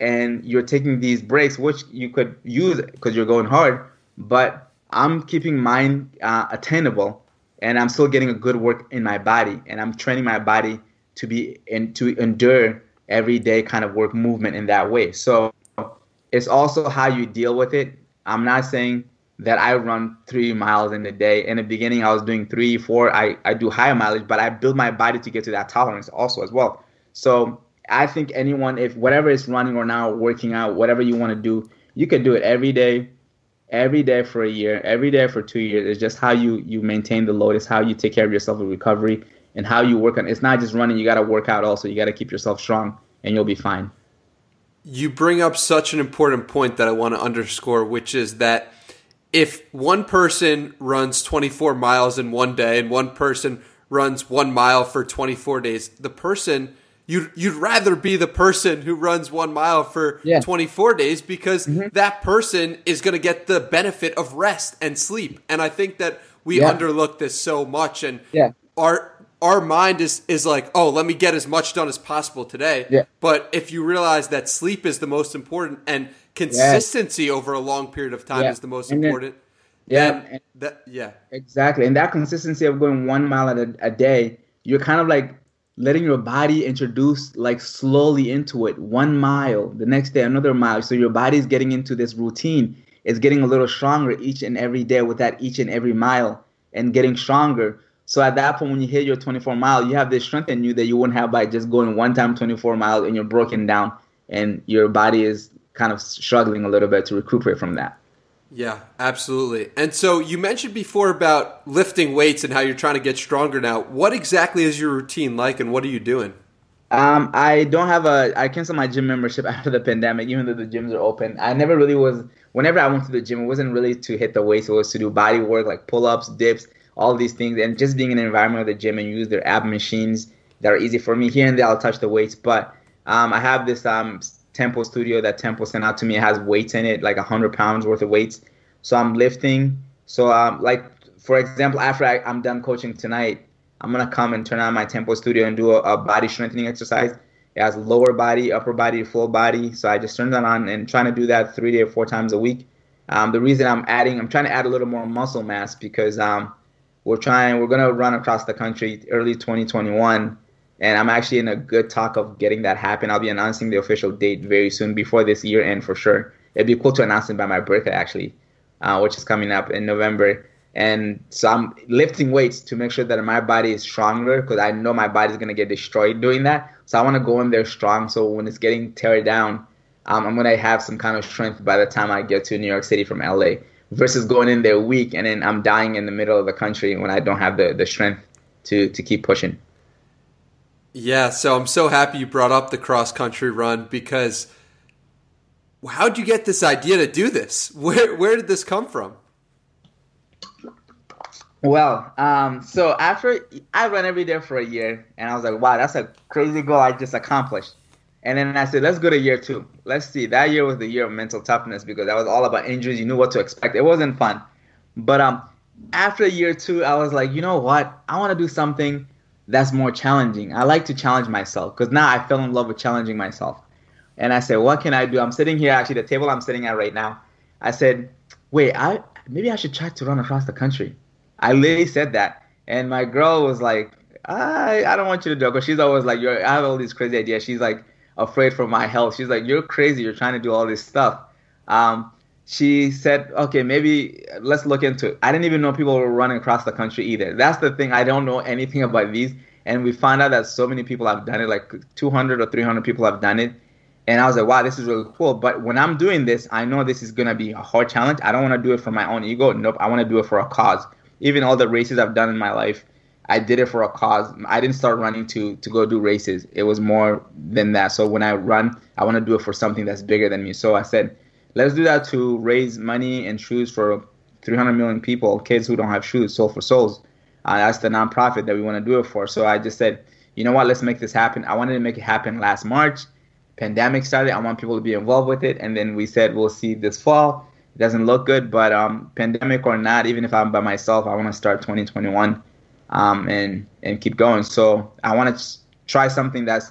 [SPEAKER 3] and you're taking these breaks, which you could use because you're going hard. But I'm keeping mine uh, attainable, and I'm still getting a good work in my body, and I'm training my body to be and to endure everyday kind of work movement in that way. So it's also how you deal with it. I'm not saying that I run three miles in a day. In the beginning, I was doing three, four. I, I do higher mileage, but I build my body to get to that tolerance also as well. So I think anyone, if whatever is running or now working out, whatever you want to do, you can do it every day, every day for a year, every day for two years. It's just how you you maintain the load. It's how you take care of yourself with recovery and how you work on. It's not just running. You got to work out also. You got to keep yourself strong, and you'll be fine.
[SPEAKER 1] You bring up such an important point that I want to underscore, which is that if one person runs 24 miles in one day and one person runs one mile for 24 days, the person you'd you'd rather be the person who runs one mile for yeah. 24 days because mm-hmm. that person is going to get the benefit of rest and sleep. And I think that we yeah. underlook this so much, and
[SPEAKER 3] yeah.
[SPEAKER 1] our our mind is is like, oh, let me get as much done as possible today.
[SPEAKER 3] Yeah.
[SPEAKER 1] But if you realize that sleep is the most important and consistency yes. over a long period of time is the most and important.
[SPEAKER 3] Then,
[SPEAKER 1] yeah, that yeah,
[SPEAKER 3] exactly. And that consistency of going one mile a, a day, you're kind of like letting your body introduce like slowly into it. One mile, the next day another mile. So your body's getting into this routine. It's getting a little stronger each and every day with that each and every mile and getting stronger. So at that point, when you hit your 24 mile, you have this strength in you that you wouldn't have by just going one time 24 miles and you're broken down and your body is kind of struggling a little bit to recuperate from that.
[SPEAKER 1] Yeah, absolutely. And so you mentioned before about lifting weights and how you're trying to get stronger now. What exactly is your routine like and what are you doing?
[SPEAKER 3] Um, I don't have a. I canceled my gym membership after the pandemic, even though the gyms are open. I never really was. Whenever I went to the gym, it wasn't really to hit the weights. It was to do body work, like pull ups, dips, all these things, and just being in the environment of the gym and use their ab machines that are easy for me. Here and there, I'll touch the weights, but um, I have this um, Tempo Studio that Tempo sent out to me. It has weights in it, like 100 pounds worth of weights. So I'm lifting. So um, like for example, after I, am done coaching tonight, I'm gonna come and turn on my Tempo Studio and do a, a, body strengthening exercise. It has lower body, upper body, full body. So I just turn that on and trying to do that three to four times a week. Um, the reason I'm adding, I'm trying to add a little more muscle mass because um, we're trying, we're gonna run across the country early 2021 and I'm actually in a good talk of getting that happen. I'll be announcing the official date very soon before this year end for sure. It'd be cool to announce it by my birthday actually, uh, which is coming up in November. And so I'm lifting weights to make sure that my body is stronger because I know my body's gonna get destroyed doing that. So I want to go in there strong. So when it's getting tear down, um, I'm gonna have some kind of strength by the time I get to New York City from LA. Versus going in there weak and then I'm dying in the middle of the country when I don't have the, the strength to to keep pushing.
[SPEAKER 1] Yeah, so I'm so happy you brought up the cross country run because how'd you get this idea to do this? Where where did this come from?
[SPEAKER 3] Well, um, so after I ran every day for a year, and I was like, wow, that's a crazy goal I just accomplished. And then I said, let's go to year two. Let's see. That year was the year of mental toughness because that was all about injuries. You knew what to expect. It wasn't fun. But um, after year two, I was like, you know what? I want to do something that's more challenging. I like to challenge myself because now I fell in love with challenging myself. And I said, what can I do? I'm sitting here, actually, the table I'm sitting at right now. I said, wait, I maybe I should try to run across the country. I literally said that, and my girl was like, I I don't want you to do it, Because she's always like, you're I have all these crazy ideas. She's like afraid for my health. She's like, you're crazy. You're trying to do all this stuff. Um, she said, okay, maybe let's look into it. I didn't even know people were running across the country either. That's the thing. I don't know anything about these. And we found out that so many people have done it, like 200 or 300 people have done it. And I was like, wow, this is really cool. But when I'm doing this, I know this is going to be a hard challenge. I don't want to do it for my own ego. Nope. I want to do it for a cause. Even all the races I've done in my life, I did it for a cause. I didn't start running to to go do races. It was more than that. So when I run, I want to do it for something that's bigger than me. So I said, let's do that to raise money and shoes for 300 million people, kids who don't have shoes, Soles4Souls. Uh, that's the nonprofit that we want to do it for. So I just said, you know what, let's make this happen. I wanted to make it happen last March. Pandemic started. I want people to be involved with it. And then we said, we'll see this fall. It doesn't look good, but um, pandemic or not, even if I'm by myself, I want to start 2021 um, and, and keep going. So I want to try something that's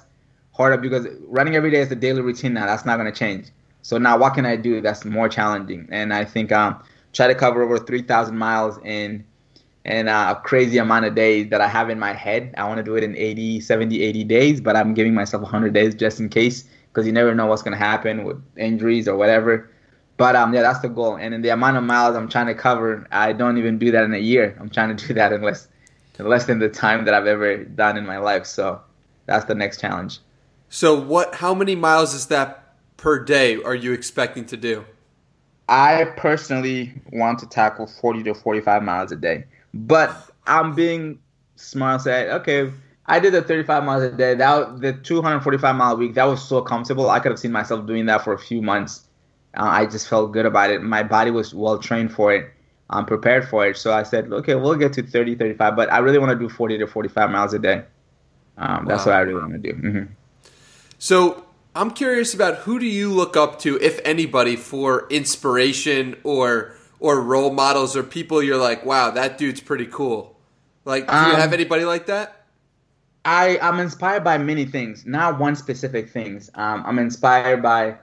[SPEAKER 3] harder because running every day is a daily routine now. That's not going to change. So now what can I do that's more challenging? And I think um, try to cover over 3,000 miles in in a crazy amount of days that I have in my head. I want to do it in 80, 70, 80 days, but I'm giving myself 100 days just in case because you never know what's going to happen with injuries or whatever. But um, yeah, that's the goal. And in the amount of miles I'm trying to cover, I don't even do that in a year. I'm trying to do that in less, in less than the time that I've ever done in my life. So that's the next challenge.
[SPEAKER 1] So what? How many miles is that per day are you expecting to do?
[SPEAKER 3] I personally want to tackle 40 to 45 miles a day, but I'm being smart. Say, okay, I did the 35 miles a day. That the 245 mile week. That was so comfortable. I could have seen myself doing that for a few months. Uh, I just felt good about it. My body was well trained for it. I'm prepared for it. So I said, okay, we'll get to 30, 35, but I really want to do 40 to 45 miles a day. Um, that's wow. what I really want to do. Mm-hmm.
[SPEAKER 1] So I'm curious about who do you look up to, if anybody, for inspiration or or role models or people you're like, wow, that dude's pretty cool. Like, do um, you have um, anybody like that?
[SPEAKER 3] I I'm inspired by many things, not one specific things. Um, I'm inspired by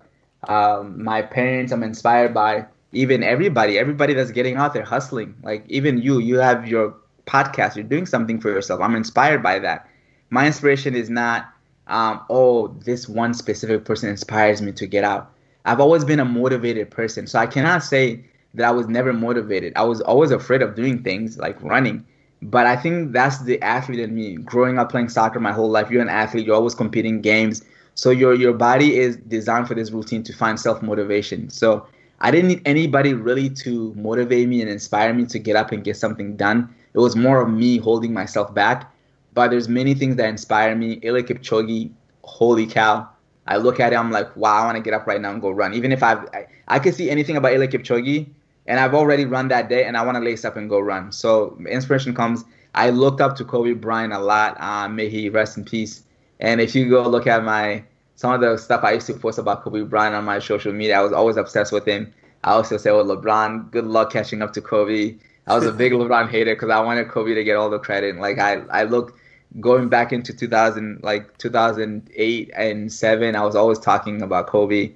[SPEAKER 3] um, my parents. I'm inspired by even everybody, everybody that's getting out there hustling. Like even you, you have your podcast. You're doing something for yourself. I'm inspired by that. My inspiration is not um, oh, this one specific person inspires me to get out. I've always been a motivated person, so I cannot say that I was never motivated. I was always afraid of doing things like running. But I think that's the athlete in me. Growing up playing soccer my whole life, you're an athlete. You're always competing games, so your your body is designed for this routine to find self motivation. So I didn't need anybody really to motivate me and inspire me to get up and get something done. It was more of me holding myself back but there's many things that inspire me. Eliud Kipchoge, holy cow. I look at it, I'm like, wow, I want to get up right now and go run. Even if I've, I, I can see anything about Eliud Kipchoge, and I've already run that day, and I want to lace up and go run. So inspiration comes. I looked up to Kobe Bryant a lot. Uh, may he rest in peace. And if you go look at my some of the stuff I used to post about Kobe Bryant on my social media, I was always obsessed with him. I also say, well, LeBron, good luck catching up to Kobe. I was a big LeBron hater because I wanted Kobe to get all the credit. Like I, I looked going back into 2000, like 2008 and seven, I was always talking about Kobe.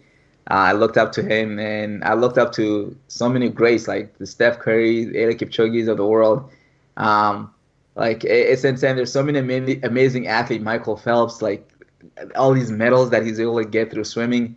[SPEAKER 3] Uh, I looked up to him, and I looked up to so many greats like the Steph Curry, Eliud Kipchoge's of the world. Um, like it's insane. There's so many amazing, amazing athletes. Michael Phelps, like all these medals that he's able to get through swimming.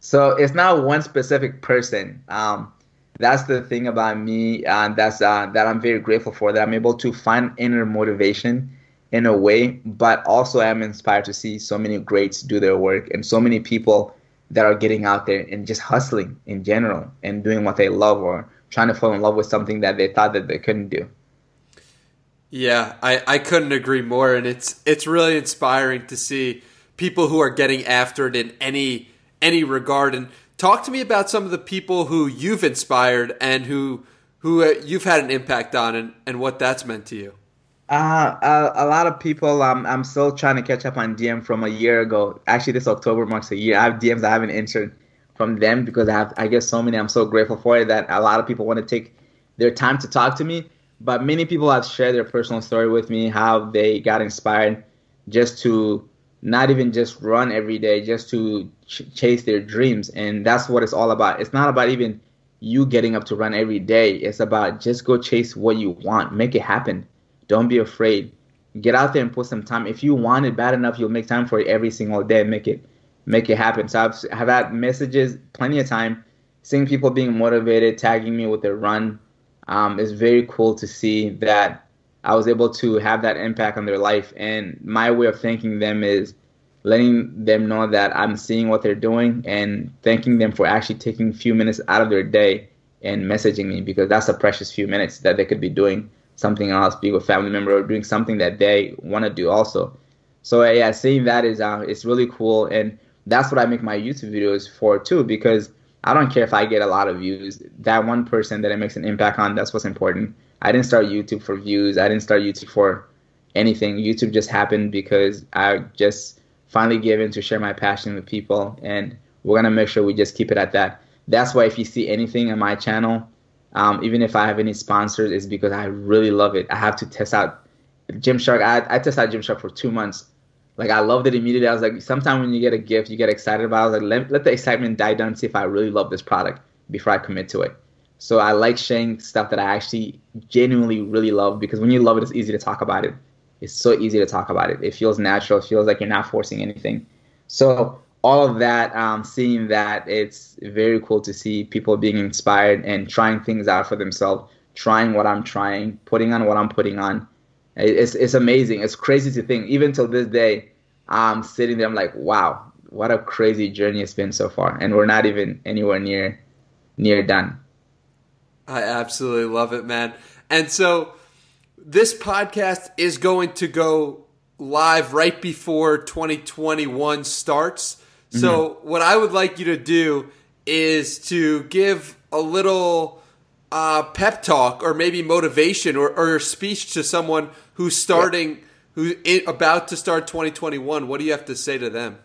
[SPEAKER 3] So it's not one specific person. Um, that's the thing about me, and that's uh, that I'm very grateful for. That I'm able to find inner motivation in a way, but also I'm inspired to see so many greats do their work and so many people that are getting out there and just hustling in general and doing what they love or trying to fall in love with something that they thought that they couldn't do.
[SPEAKER 1] Yeah, I, I couldn't agree more and it's it's really inspiring to see people who are getting after it in any any regard and talk to me about some of the people who you've inspired and who who uh, you've had an impact on and, and what that's meant to you.
[SPEAKER 3] Uh, a, a lot of people. Um, I'm still trying to catch up on DM from a year ago. Actually, this October marks a year. I have DMs I haven't answered from them because I have I get so many. I'm so grateful for it that a lot of people want to take their time to talk to me. But many people have shared their personal story with me, how they got inspired just to not even just run every day, just to ch- chase their dreams. And that's what it's all about. It's not about even you getting up to run every day. It's about just go chase what you want, make it happen. Don't be afraid. Get out there and put some time. If you want it bad enough, you'll make time for it every single day. Make it make it happen. So I've, I've had messages plenty of time, seeing people being motivated, tagging me with their run. Um, it's very cool to see that I was able to have that impact on their life. And my way of thanking them is letting them know that I'm seeing what they're doing and thanking them for actually taking a few minutes out of their day and messaging me because that's a precious few minutes that they could be doing something else, be with family member, or doing something that they want to do also. So yeah, seeing that is uh, it's really cool, and that's what I make my YouTube videos for too because I don't care if I get a lot of views. That one person that it makes an impact on, that's what's important. I didn't start YouTube for views. I didn't start YouTube for anything. YouTube just happened because I just finally gave in to share my passion with people, and we're gonna make sure we just keep it at that. That's why if you see anything on my channel, um, even if I have any sponsors, it's because I really love it. I have to test out Gymshark. I, I tested out Gymshark for two months. Like I loved it immediately. I was like, sometimes when you get a gift, you get excited about. It. I was like, let, let the excitement die down see if I really love this product before I commit to it. So I like sharing stuff that I actually genuinely really love because when you love it, it's easy to talk about it. It's so easy to talk about it. It feels natural. It feels like you're not forcing anything. So all of that, um, seeing that, it's very cool to see people being inspired and trying things out for themselves, trying what I'm trying, putting on what I'm putting on. It's it's amazing. It's crazy to think. Even till this day, I'm sitting there. I'm like, wow, what a crazy journey it's been so far, and we're not even anywhere near near done.
[SPEAKER 1] I absolutely love it, man. And so this podcast is going to go live right before 2021 starts. So, mm-hmm. what I would like you to do is to give a little uh, pep talk or maybe motivation or, or speech to someone who's starting, who's about to start 2021. What do you have to say to them?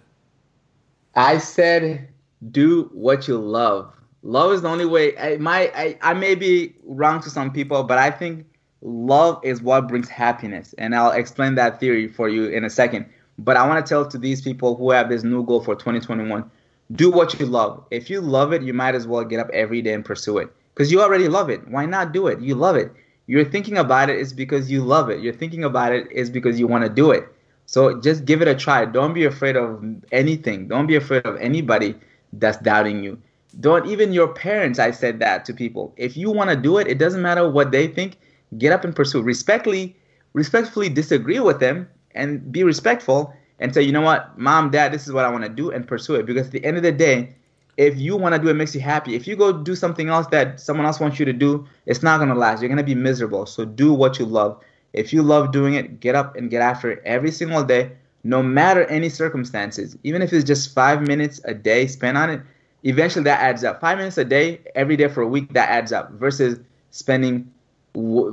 [SPEAKER 3] I said, do what you love. Love is the only way. I, my, I, I may be wrong to some people, but I think love is what brings happiness. And I'll explain that theory for you in a second. But I want to tell to these people who have this new goal for 2021 do what you love. If you love it, you might as well get up every day and pursue it because you already love it. Why not do it? You love it. You're thinking about it is because you love it. You're thinking about it is because you want to do it. So just give it a try. Don't be afraid of anything. Don't be afraid of anybody that's doubting you. Don't even your parents. I said that to people. If you want to do it, it doesn't matter what they think. Get up and pursue. Respectfully, respectfully disagree with them and be respectful and say, you know what, mom, dad, this is what I want to do and pursue it. Because at the end of the day, if you want to do it makes you happy. If you go do something else that someone else wants you to do, it's not going to last. You're going to be miserable. So do what you love. If you love doing it, get up and get after it every single day, no matter any circumstances. Even if it's just five minutes a day spent on it, eventually that adds up. Five minutes a day, every day for a week, that adds up versus spending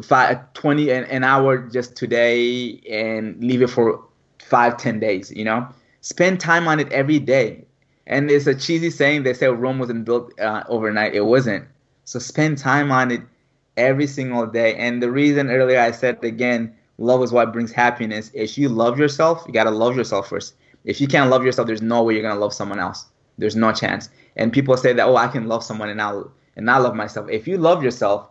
[SPEAKER 3] five, 20 an, an hour just today and leave it for five, ten days, you know? Spend time on it every day. And it's a cheesy saying. They say Rome wasn't built uh, overnight. It wasn't. So spend time on it every single day. And the reason earlier I said again, love is what brings happiness. If you love yourself, you gotta love yourself first. If you can't love yourself, there's no way you're gonna love someone else. There's no chance. And people say that, oh, I can love someone and not and I love myself. If you love yourself,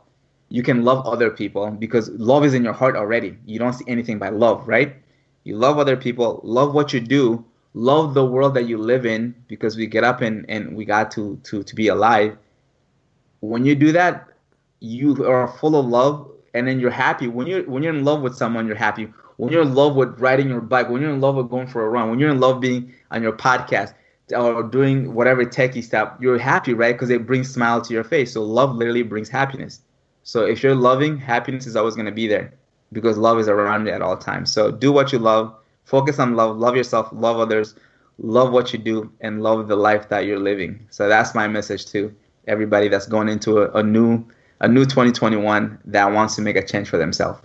[SPEAKER 3] you can love other people because love is in your heart already. You don't see anything by love, right? You love other people, love what you do, love the world that you live in because we get up and, and we got to, to, to be alive. When you do that, you are full of love and then you're happy. When you're when you're in love with someone, you're happy. When you're in love with riding your bike, when you're in love with going for a run, when you're in love being on your podcast or doing whatever techie stuff, you're happy, right? Because it brings smile to your face. So love literally brings happiness. So if you're loving, happiness is always going to be there because love is around you at all times. So do what you love, focus on love, love yourself, love others, love what you do, and love the life that you're living. So that's my message to everybody that's going into a, a new a new 2021 that wants to make a change for themselves.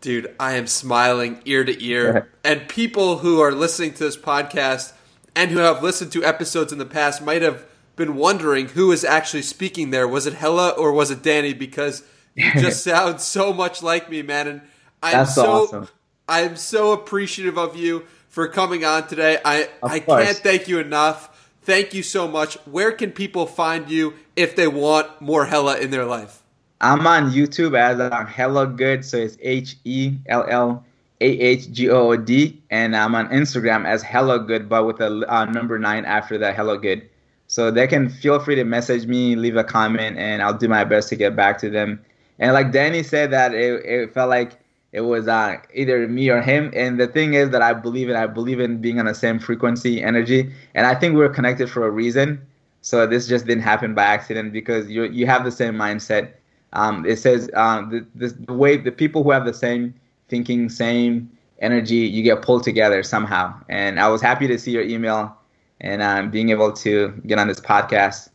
[SPEAKER 1] Dude, I am smiling ear to ear. and people who are listening to this podcast and who have listened to episodes in the past might have been wondering who is actually speaking there. Was it Hellah or was it Danny? Because you just sound so much like me, man. And I'm
[SPEAKER 3] That's
[SPEAKER 1] so
[SPEAKER 3] awesome.
[SPEAKER 1] I'm so appreciative of you for coming on today. I
[SPEAKER 3] Of
[SPEAKER 1] I
[SPEAKER 3] course.
[SPEAKER 1] can't thank you enough. Thank you so much. Where can people find you if they want more Hellah in their life?
[SPEAKER 3] I'm on YouTube as Hellah Good, so it's H E L L A H G O O D, and I'm on Instagram as Hellah Good, but with a uh, number nine after that Hellah Good. So they can feel free to message me, leave a comment, and I'll do my best to get back to them. And like Danny said, that it, it felt like it was uh, either me or him. And the thing is that I believe in I believe in being on the same frequency, energy, and I think we we're connected for a reason. So this just didn't happen by accident because you you have the same mindset. Um, it says um, the the way the people who have the same thinking, same energy, you get pulled together somehow. And I was happy to see your email and um, being able to get on this podcast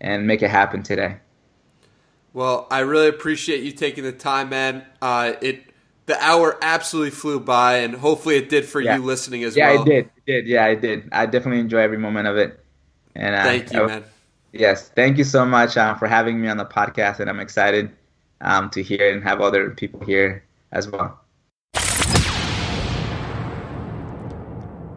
[SPEAKER 3] and make it happen today.
[SPEAKER 1] Well, I really appreciate you taking the time, man. Uh, it the hour absolutely flew by, and hopefully it did for
[SPEAKER 3] Yeah.
[SPEAKER 1] you listening as well.
[SPEAKER 3] Yeah,
[SPEAKER 1] well.
[SPEAKER 3] I did. I did. Yeah, I did. I definitely enjoy every moment of it. And uh,
[SPEAKER 1] Thank you, man.
[SPEAKER 3] Yes, thank you so much uh, for having me on the podcast, and I'm excited um, to hear and have other people here as well.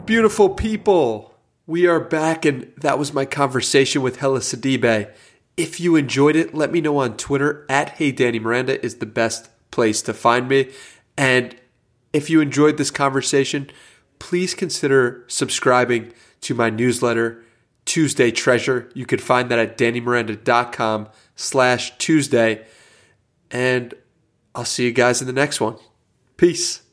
[SPEAKER 1] Beautiful people, we are back, and that was my conversation with Hellah Sidibe. If you enjoyed it, let me know on Twitter at Hey Danny Miranda is the best place to find me. And if you enjoyed this conversation, please consider subscribing to my newsletter, Tuesday Treasure. You can find that at dannymiranda.com slash Tuesday. And I'll see you guys in the next one. Peace.